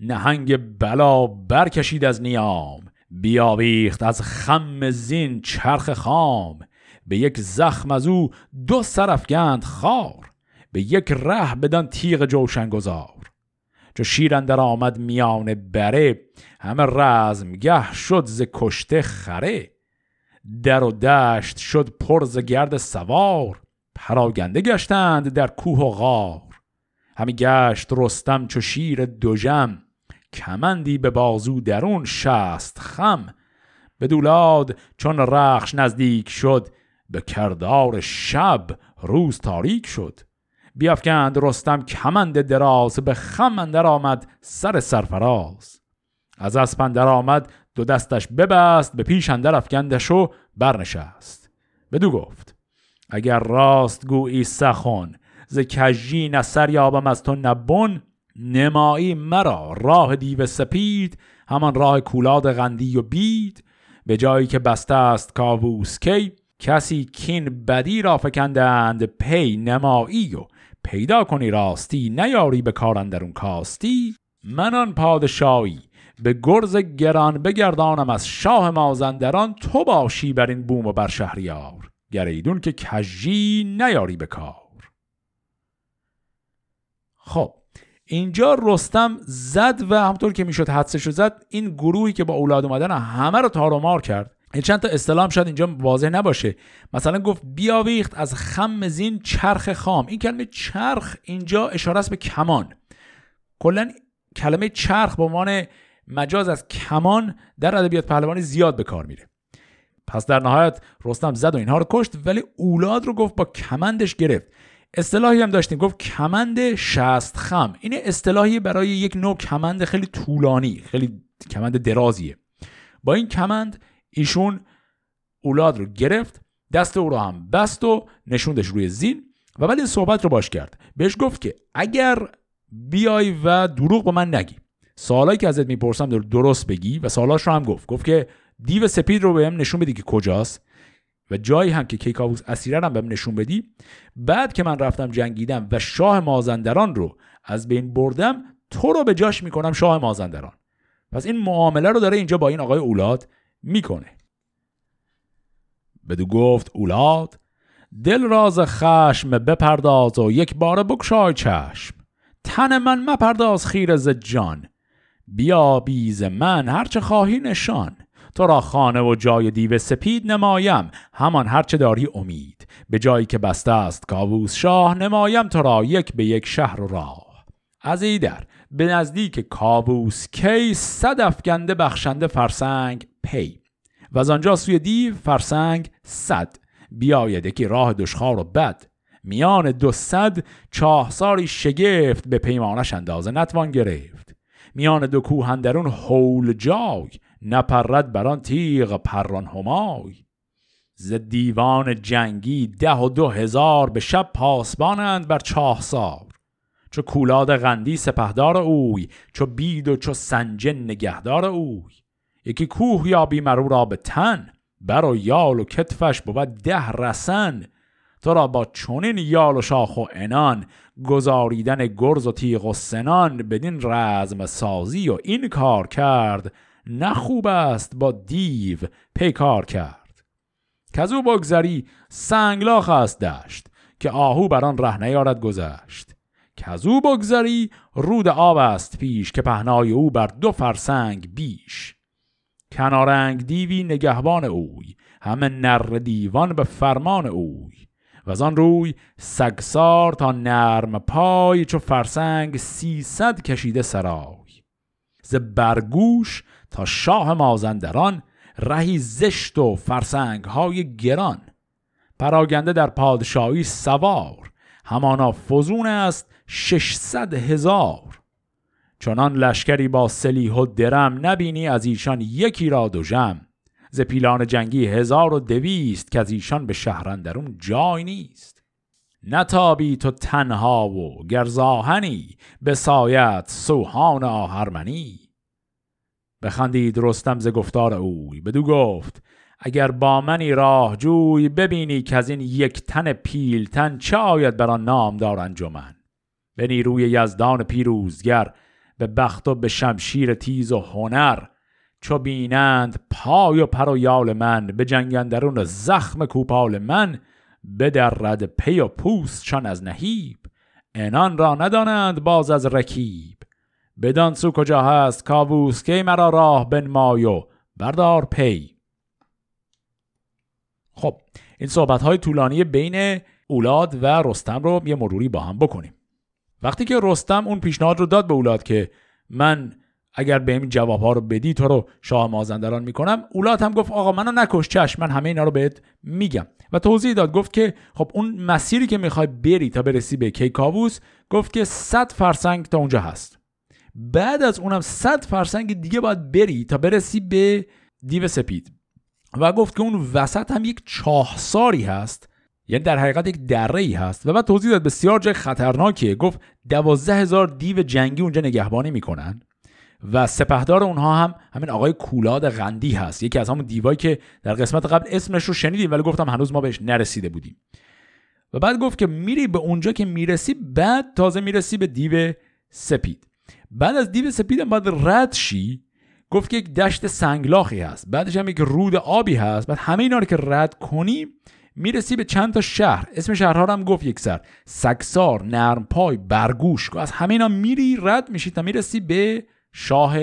Speaker 1: نهنگ بلا برکشید از نیام. بیاویخت از خم زین چرخ خام. به یک زخم از او دو گند خار. به یک ره بدان تیغ جوشن گذار. چو شیر اندر آمد میان بره همه گه شد ز کشته خره. در و دشت شد پر ز گرد سوار. پراگنده گشتند در کوه و غار. همی گشت رستم چو شیر دوژم کمندی به بازو درون شست خم. به دولاد چون رخش نزدیک شد به کردار شب روز تاریک شد. بیافکند رستم کمند دراز به خم اندر آمد سر سرفراز. از اسپندر آمد دو دستش ببست به پیش اندر افکندش و برنشست. بدو گفت اگر راست گویی سخن ز کژی نسر یابم از تو نبون نمایی مرا راه دیو سپید همان راه کولاد غندی و بید. به جایی که بسته است کاووس کی کسی کین بدی را فکندند پی نمایی و پیدا کنی راستی نیاری به کار اون کاستی. من پادشاهی به گرز گران بگردانم از شاه مازندران تو باشی بر این بوم و بر شهریار. گریدون که کجی نیاری به کار. خب اینجا رستم زد و همطور که می‌شد حدسش زد این گروهی که با اولاد اومدن همه رو تارومار کرد. چند تا اصطلاح شاید اینجا واضح نباشه. مثلا گفت بیاویخت از خم زین چرخ خام. این کلمه چرخ اینجا اشاره است به کمان. کلا کلمه چرخ به عنوان مجاز از کمان در ادبیات پهلوانی زیاد به کار میره. پس در نهایت رستم زد و اینها رو کشت ولی اولاد رو گفت با کمندش گرفت. اصطلاحی هم داشتیم. گفت کمند شست خم. این اصطلاحی برای یک نوع کمند خیلی طولانی خیلی کمند درازیه. با این کمند ایشون اولاد رو گرفت دست او رو هم بست و نشوندش روی زین و بعد این صحبت رو باش کرد. بهش گفت که اگر بیای و دروغ با من نگی. سوالایی که ازت می‌پرسم درست بگی و سوالاش رو هم گفت. گفت که دیو سپید رو بهم نشون بدی که کجاست. و جایی هم که کیکاووس اسیره هم بهم نشون بدی بعد که من رفتم جنگیدم و شاه مازندران رو از بین بردم تو رو به جاش می‌کنم شاه مازندران. پس این معامله رو داره اینجا با این آقای اولاد می‌کنه. بدو گفت اولاد دل راز خشم بپرداز و یک بار بکشای چشم. تن من مپرداز خیر ز جان. بیا بیز من هرچه خواهی نشان. تو را خانه و جای دیو سپید نمایم. همان هرچه داری امید. به جایی که بسته است کاووس شاه نمایم تو را یک به یک شهر و راه. از ایدر به نزدیک کاووس کی صد افگنده بخشنده فرسنگ پی. و از آنجا سوی دیو فرسنگ صد. بیاید که راه دشخار و بد. میان دو صد چاهساری شگفت به پیمانش اندازه نتوان گرفت. میان دو کوهندرون هول جای. نپرد بران تیغ پران همای. ز دیوان جنگی ده و دو هزار به شب پاسبانند بر چاه سار چو کولاد غندی سپهدار اوی چو بید و چو سنجن نگهدار اوی. یکی کوه یا بیمرو را به تن بر و یال و کتفش بود ده رسن. تو را با چونین یال و شاخ و انان گذاریدن گرز و تیغ و سنان بدین رزم سازی و این کار کرد. نه خوب است با دیو پیکار کرد. کزو بگذری سنگلاخ است دشت که آهو بر آن ره نیارد گذشت. کزو بگذری رود آب است پیش که پهنای او بر دو فرسنگ بیش. کنارنگ دیوی نگهبان اوی همه نر دیوان به فرمان اوی. و از آن روی سگسار تا نرم پای چو فرسنگ سیصد کشیده سرای. ز برگوش تا شاه مازندران رهی زشت و فرسنگ های گران. پراگنده در پادشاهی سوار همانا فزون است ششصد هزار. چنان لشکری با سلیح و درم نبینی از ایشان یکی را دو جم ز پیلان جنگی هزار و دویست که از ایشان به شهرندرون جای نیست. نتابی تو تنها و گرزاهنی به سایت سوهان آهرمنی. بخندید رستم ز گفتار اوی. بدو گفت اگر با منی راه جوی ببینی که از این یک تن پیلتن چه آید بر آن نامدار انجمن. به نیروی یزدان پیروزگر به بخت و به شمشیر تیز و هنر. چو بینند پای و پر و یال من به جنگ اندرون زخم کوپال من بدرد پی و پوستشان از نهیب. عنان را ندانند باز از رکیب. بدان سو کجا هست کاووس کی مرا راه بنمای و بردار پی. خب این صحبت های طولانی بین اولاد و رستم رو یه مروری با هم بکنیم. وقتی که رستم اون پیشنهاد رو داد به اولاد که من اگر به این جواب ها رو بدی تو رو شاه مازندران می‌کنم اولاد هم گفت آقا منو نکش چشم من همه اینا رو بهت میگم. و توضیح داد گفت که خب اون مسیری که می‌خوای بری تا برسی به کیکاووس گفت که 100 فرسنگ تا اونجا هست. بعد از اونم 100 فرسنگ دیگه باید بری تا برسی به دیو سپید. و گفت که اون وسط هم یک چاهساری هست یعنی در حقیقت یک دره ای هست. و بعد توضیح داد بسیار جای خطرناکیه. گفت دوازده هزار دیو جنگی اونجا نگهبانی می‌کنن و سپهدار اونها هم همین آقای کولاد غندی هست. یکی از همون دیوایی که در قسمت قبل اسمش رو شنیدیم ولی گفتم هنوز ما بهش نرسیده بودیم. و بعد گفت که میری به اونجا که می‌رسی بعد تازه می‌رسی به دیو سپید. بعد از دیو سپید هم باید رد شی گفت که یک دشت سنگلاخی هست. بعدش هم یک رود آبی هست. بعد همه اینا رو که رد کنی می‌رسی به چند تا شهر. اسم شهرها رو هم گفت یک سر. سکسار نرمپای برگوش. از همه اینا میری رد میشی تا می‌رسی به شاه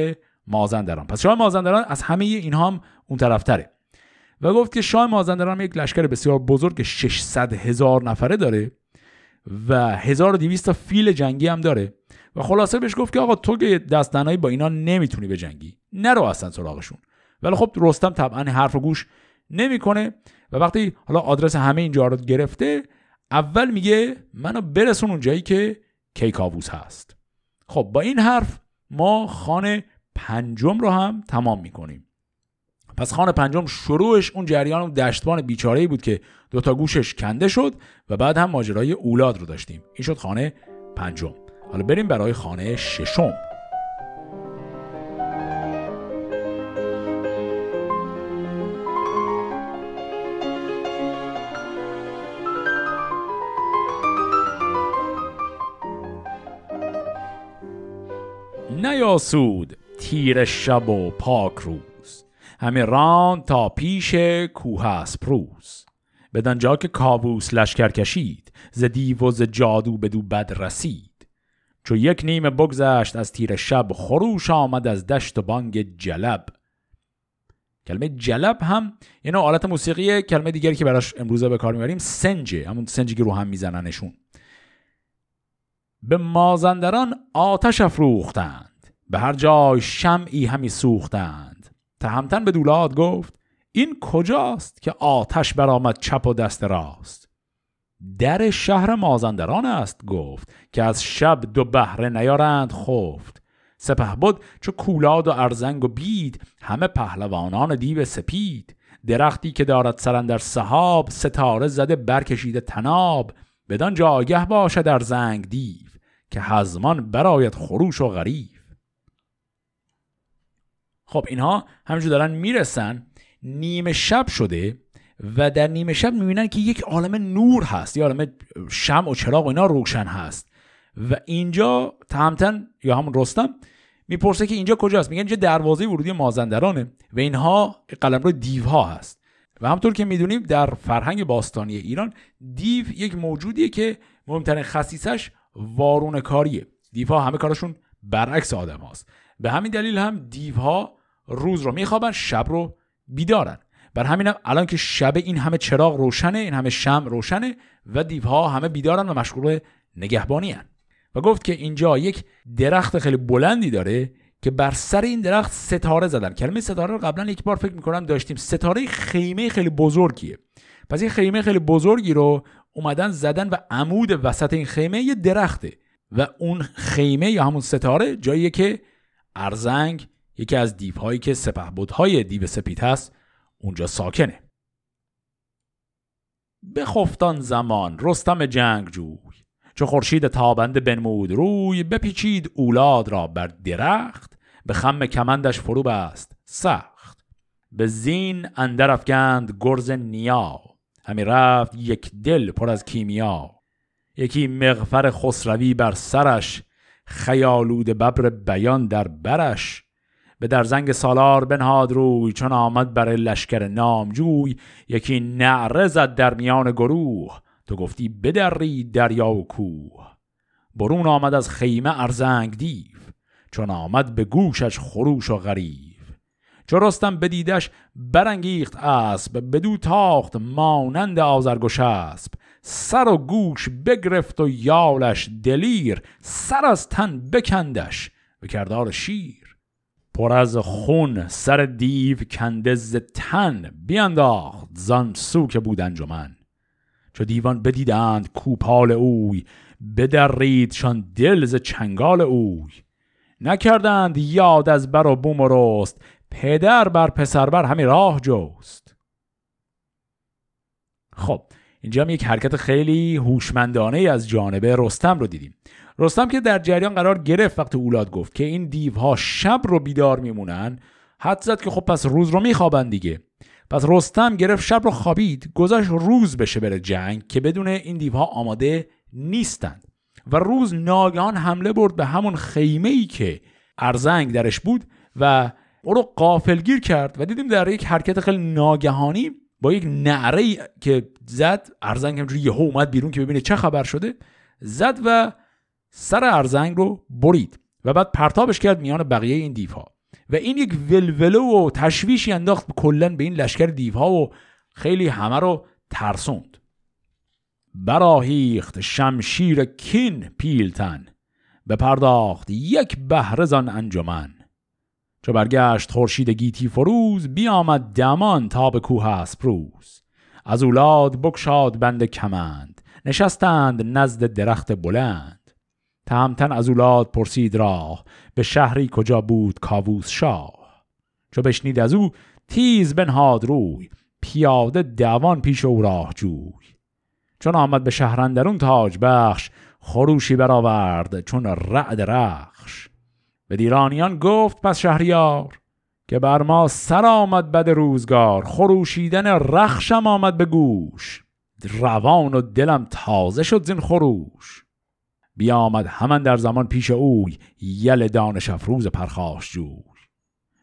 Speaker 1: مازندران. پس شاه مازندران از همه اینها هم اون طرفتره. و گفت که شاه مازندران یک لشکر بسیار بزرگ 600 هزار نفره داره. و 1200 تا فیل جنگی هم داره. و خلاصه بهش گفت که آقا تو که دستنهایی با اینا نمی‌تونی به جنگی. نرو اصلا سراغشون. ولی خب رستم طبعا حرف و گوش نمی‌کنه و وقتی حالا آدرس همه اینجا رو گرفته اول میگه منو برسون اون جایی که کیکاووس هست. خب با این حرف ما خانه پنجم رو هم تمام می‌کنیم. پس خان پنجم شروعش اون جریان دشتبان بیچاره بود که دوتا گوشش کنده شد و بعد هم ماجرای اولاد رو داشتیم. این شد خانه پنجم. حالا بریم برای خانه ششم. نیاسود تیر شب و پاک همه ران تا پیش کوه پروز. بدن جا که کاووس لشکر کشید ز دیو و ز جادو بدو بد رسید. چو یک نیمه بگذشت از تیر شب خروش آمد از دشت و بانگ جلب. کلمه جلب هم یه نوع آلت موسیقی کلمه دیگری که براش امروزه به کار می‌بریم سنجه. همون سنجی که رو هم میزننشون. به مازندران آتش افروختند. به هر جای شمعی همی سوختند. تهمتن به دولاد گفت این کجاست که آتش برآمد چپ و دست راست؟ در شهر مازندران است گفت که از شب دو بهره نیارند خفت. سپه بود چو کولاد و ارزنگ و بید همه پهلوانان دیو سپید. درختی که دارد سرن در صحاب ستاره زده برکشیده تناب بدان جاگه باشد در زنگ دیو که هزمان برایت خروش و غریف خب اینها همینجور دارن می‌رسن نیمه شب شده و در نیمه شب می‌بینن که یک عالم نور هست یه عالم شم و چراغ و اینا روشن هست. و اینجا تهمتن یا همون رستم می‌پرسه که اینجا کجاست؟ میگن اینجا دروازه ورودی مازندرانه و اینها قلمرو دیوها هست. و همطور که می‌دونیم در فرهنگ باستانی ایران دیو یک موجودیه که مهمترین خصیصش وارون کاریه دیوها همه کارشون برعکس آدم هاست به همین دلیل هم دیوها روز رو میخوابن شب رو بیدارن. بر همینم الان که شب این همه چراغ روشنه این همه شم روشنه و دیوها همه بیدارن و مشغول نگهبانی هن. و گفت که اینجا یک درخت خیلی بلندی داره که بر سر این درخت ستاره زدن. کلمه ستاره رو قبلا یک بار فکر می‌کنم داشتیم. ستاره خیمه خیلی بزرگیه. پس این خیمه خیلی بزرگی رو اومدن زدن و عمود وسط این خیمه یه درخته. و اون خیمه یا همون ستاره جاییه که ارزنگ یکی از دیوهایی که سپهبدهای دیو سپید هست اونجا ساکنه. به خفتان زمان رستم جنگ جوی چو خورشید تابنده بنمود روی بپیچید اولاد را بر درخت به خم کمندش فرو بست سخت. به زین اندر افگند گرز نیا همی رفت یک دل پر از کیمیا یکی مغفر خسروی بر سرش خیالود ببر بیان در برش. به در زنگ سالار بنهاد روی چون آمد بر لشکر نامجوی. یکی نعره زد در میان گروه تو گفتی بدری دریا و کوه. برون آمد از خیمه ارزنگ دیو چون آمد به گوشش خروش و غریب چو رستم بدیدش برانگیخت اسب بدو تاخت مانند آزرگوش اسب سر و گوش بگرفت و یالش دلیر سر از تن بکندش. به کردار شیر پر از خون سر دیو کنده تن بیانداخت زان سو که بود انجمن. چو دیوان بدیدند کوپال اوی بدریدشان دل ز چنگال اوی. نکردند یاد از بر و بوم و رست پدر بر پسر بر همین راه جوست خب اینجا هم یک حرکت خیلی هوشمندانه از جانب رستم رو دیدیم. رستم که در جریان قرار گرفت وقتی اولاد گفت که این دیوها شب رو بیدار میمونن حد زد که خب پس روز رو میخوابن دیگه. پس رستم گرفت شب رو خوابید گذاشت روز بشه بره جنگ که بدون این دیوها آماده نیستند و روز ناگهان حمله برد به همون خیمه ای که ارزنگ درش بود و او رو قافلگیر کرد و دیدیم در یک حرکت خیلی ناگهانی با یک نعره که زد ارزنگ همجوری یهو اومد بیرون که ببینه چه خبر شده زد و سر ارزنگ رو برید و بعد پرتابش کرد میان بقیه این دیوها. و این یک ولوله و تشویشی انداخت کلا به این لشکر دیوها و خیلی همه رو ترسوند. براهیخت شمشیر کین پیلتن به پرداخت یک بهرزان انجمن. چو برگشت خورشید گیتی فروز بیامد دمان تا به کوه اسپروز از اولاد بکشاد بند کمند نشستند نزد درخت بلند. تهمتن از اولاد پرسید راه به شهری کجا بود کاووس شاه؟ چو بشنید از او تیز بنهاد روی پیاده دوان پیش او راه جوی. چون آمد به شهرندرون تاج بخش خروشی برآورد چون رعد رخش. به دیرانیان گفت پس شهریار که بر ما سر آمد بد روزگار خروشیدن رخشم آمد به گوش. روان و دلم تازه شد زین خروش. بیامد همان در زمان پیش اوی یل دانش افروز پرخاش جوی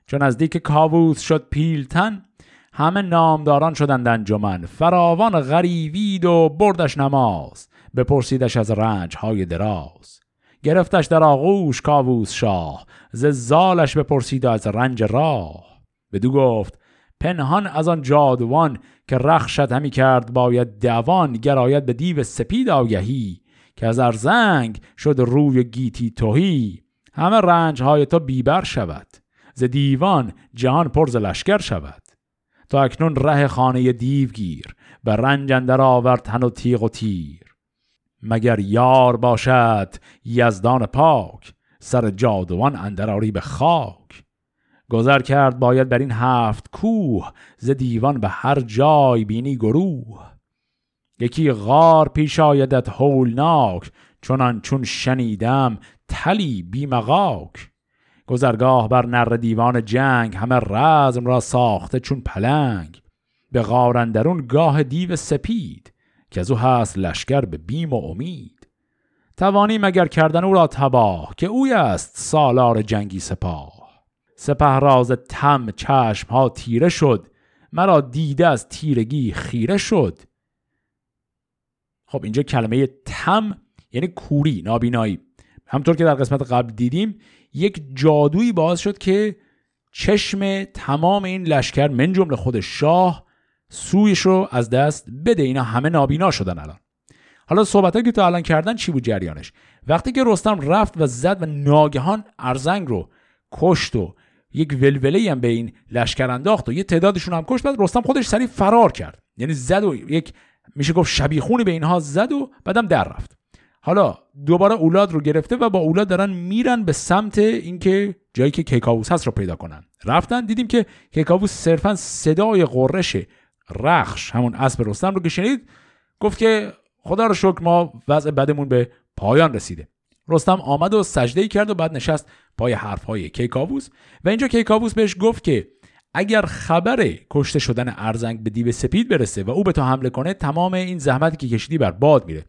Speaker 1: چون از دیک کاووس شد پیلتن همه نامداران شدند انجمن. فراوان غریوید و بردش نماز بپرسیدش از رنج های دراز. گرفتش در آغوش کاووس شاه ز زالش بپرسید از رنج راه. بدو گفت پنهان از آن جادوان که رخشت همی کرد باید دوان گراید به دیو سپید آگهی. که از ارزنگ شد روی گیتی توهی همه رنج های تو بیبر شود. ز دیوان جهان پرز لشکر شود. تا اکنون ره خانه دیو گیر به رنج اندر آورد تن و تیغ و تیر. مگر یار باشد یزدان پاک سر جادوان اندراری به خاک. گذر کرد باید بر این هفت کوه ز دیوان به هر جای بینی گروه. یکی غار پیش آیدت هولناک چونان چون شنیدم تلی بیمغاک. گذرگاه بر نر دیوان جنگ همه رزم را ساخته چون پلنگ. به غارندرون گاه دیو سپید که از او هست لشکر به بیم و امید. توانی مگر کردن او را تباه که اوی است سالار جنگی سپاه. سپه راز تم چشم ها تیره شد مرا دیده از تیرگی خیره شد. خب اینجا کلمه تم یعنی کوری نابینایی. همطور که در قسمت قبل دیدیم یک جادویی باعث شد که چشم تمام این لشکر من جمله خود شاه سویش رو از دست بده. اینا همه نابینا شدن الان. حالا صحبت که تا الان کردن چی بود جریانش؟ وقتی که رستم رفت و زد و ناگهان ارزنگ رو کشت و یک ولوله هم به این لشکر انداخت و یه تعدادشون هم کشت بعد رستم خودش سریع فرار کرد. یعنی زد و یک میشه گفت شبیخونی به اینها زد و بعدم در رفت. حالا دوباره اولاد رو گرفته و با اولاد دارن میرن به سمت اینکه جایی که کیکاووس هست رو پیدا کنن. رفتن دیدیم که کیکاووس صرفا صدای قررش رخش همون اسب رستم رو که شنید گفت که خدا رو شکر ما وضع بدمون به پایان رسیده. رستم آمد و سجده کرد و بعد نشست پای حرفهای کیکاووس. و اینجا کیکاووس بهش گفت که اگر خبر کشته شدن ارزنگ به دیو سپید برسه و او به تو حمله کنه تمام این زحمتی که کشیدی بر باد میره.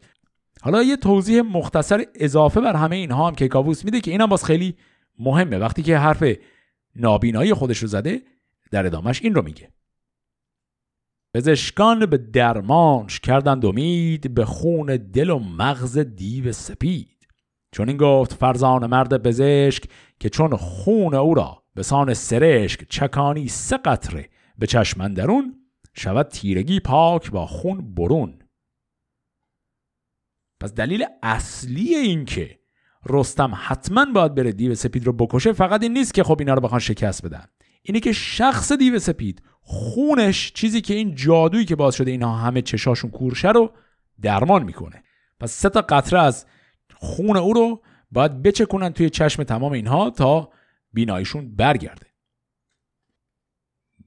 Speaker 1: حالا یه توضیح مختصر اضافه بر همه اینها هم کیکاووس میده که اینم باز خیلی مهمه. وقتی که حرف نابینایی خودش رو زده در ادامش این رو میگه. پزشکان به درمانش کردند امید به خون دل و مغز دیو سپید. چون این گفت فرزان مرد پزشک که چون خون او را به سان سرشک چکانی سه قطره به چشمندرون شود تیرگی پاک با خون برون. پس دلیل اصلی این که رستم حتما باید بره دیو سپید رو بکشه فقط این نیست که خب اینا رو بخوان شکست بدن. اینه که شخص دیو سپید خونش چیزی که این جادویی که باز شده اینها همه چشاشون کورشه رو درمان می‌کنه. پس سه تا قطره از خون او رو باید بچکونن توی چشم تمام اینها تا بینایشون برگرده.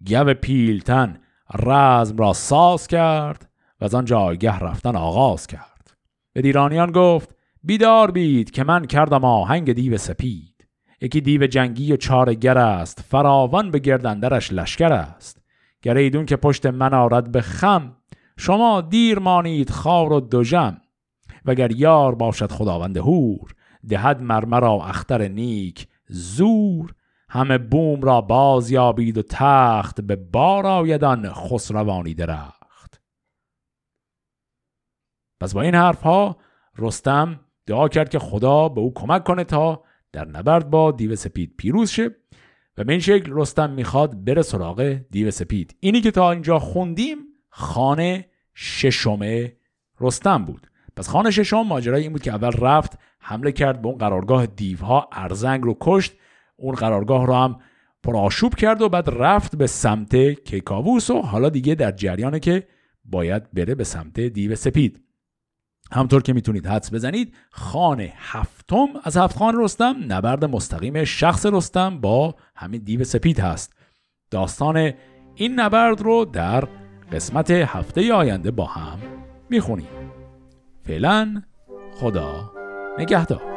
Speaker 1: گو پیلتن رزم را ساز کرد و از آن جایگه رفتن آغاز کرد. به دیرانیان گفت بیدار بید که من کردم آهنگ دیو سپید. یکی دیو جنگی و چارگر است فراوان به گردندرش لشکر است. گریدون که پشت من آرد به خم شما دیر مانید خار و دژم. وگر یار باشد خداوند هور دهد مرمرا اختر نیک زور همه بوم را باز یابید و تخت به بار آیدان خسروانی درخت. پس با این حرف ها رستم دعا کرد که خدا به او کمک کنه تا در نبرد با دیو سپید پیروز شه و به این شکل رستم می‌خواد بره سراغ دیو سپید. اینی که تا اینجا خوندیم خانه ششم رستم بود. پس خانه ششم ماجرای این بود که اول رفت حمله کرد به اون قرارگاه دیوها ارزنگ رو کشت اون قرارگاه رو هم پرآشوب کرد و بعد رفت به سمت کیکاووس و حالا دیگه در جریانه که باید بره به سمت دیو سپید. همطور که می‌تونید حدس بزنید خان هفتم از هفت خان رستم نبرد مستقیم شخص رستم با همین دیو سپید هست. داستان این نبرد رو در قسمت هفته آینده با هم می‌خونیم. فعلا خدا نگهدار.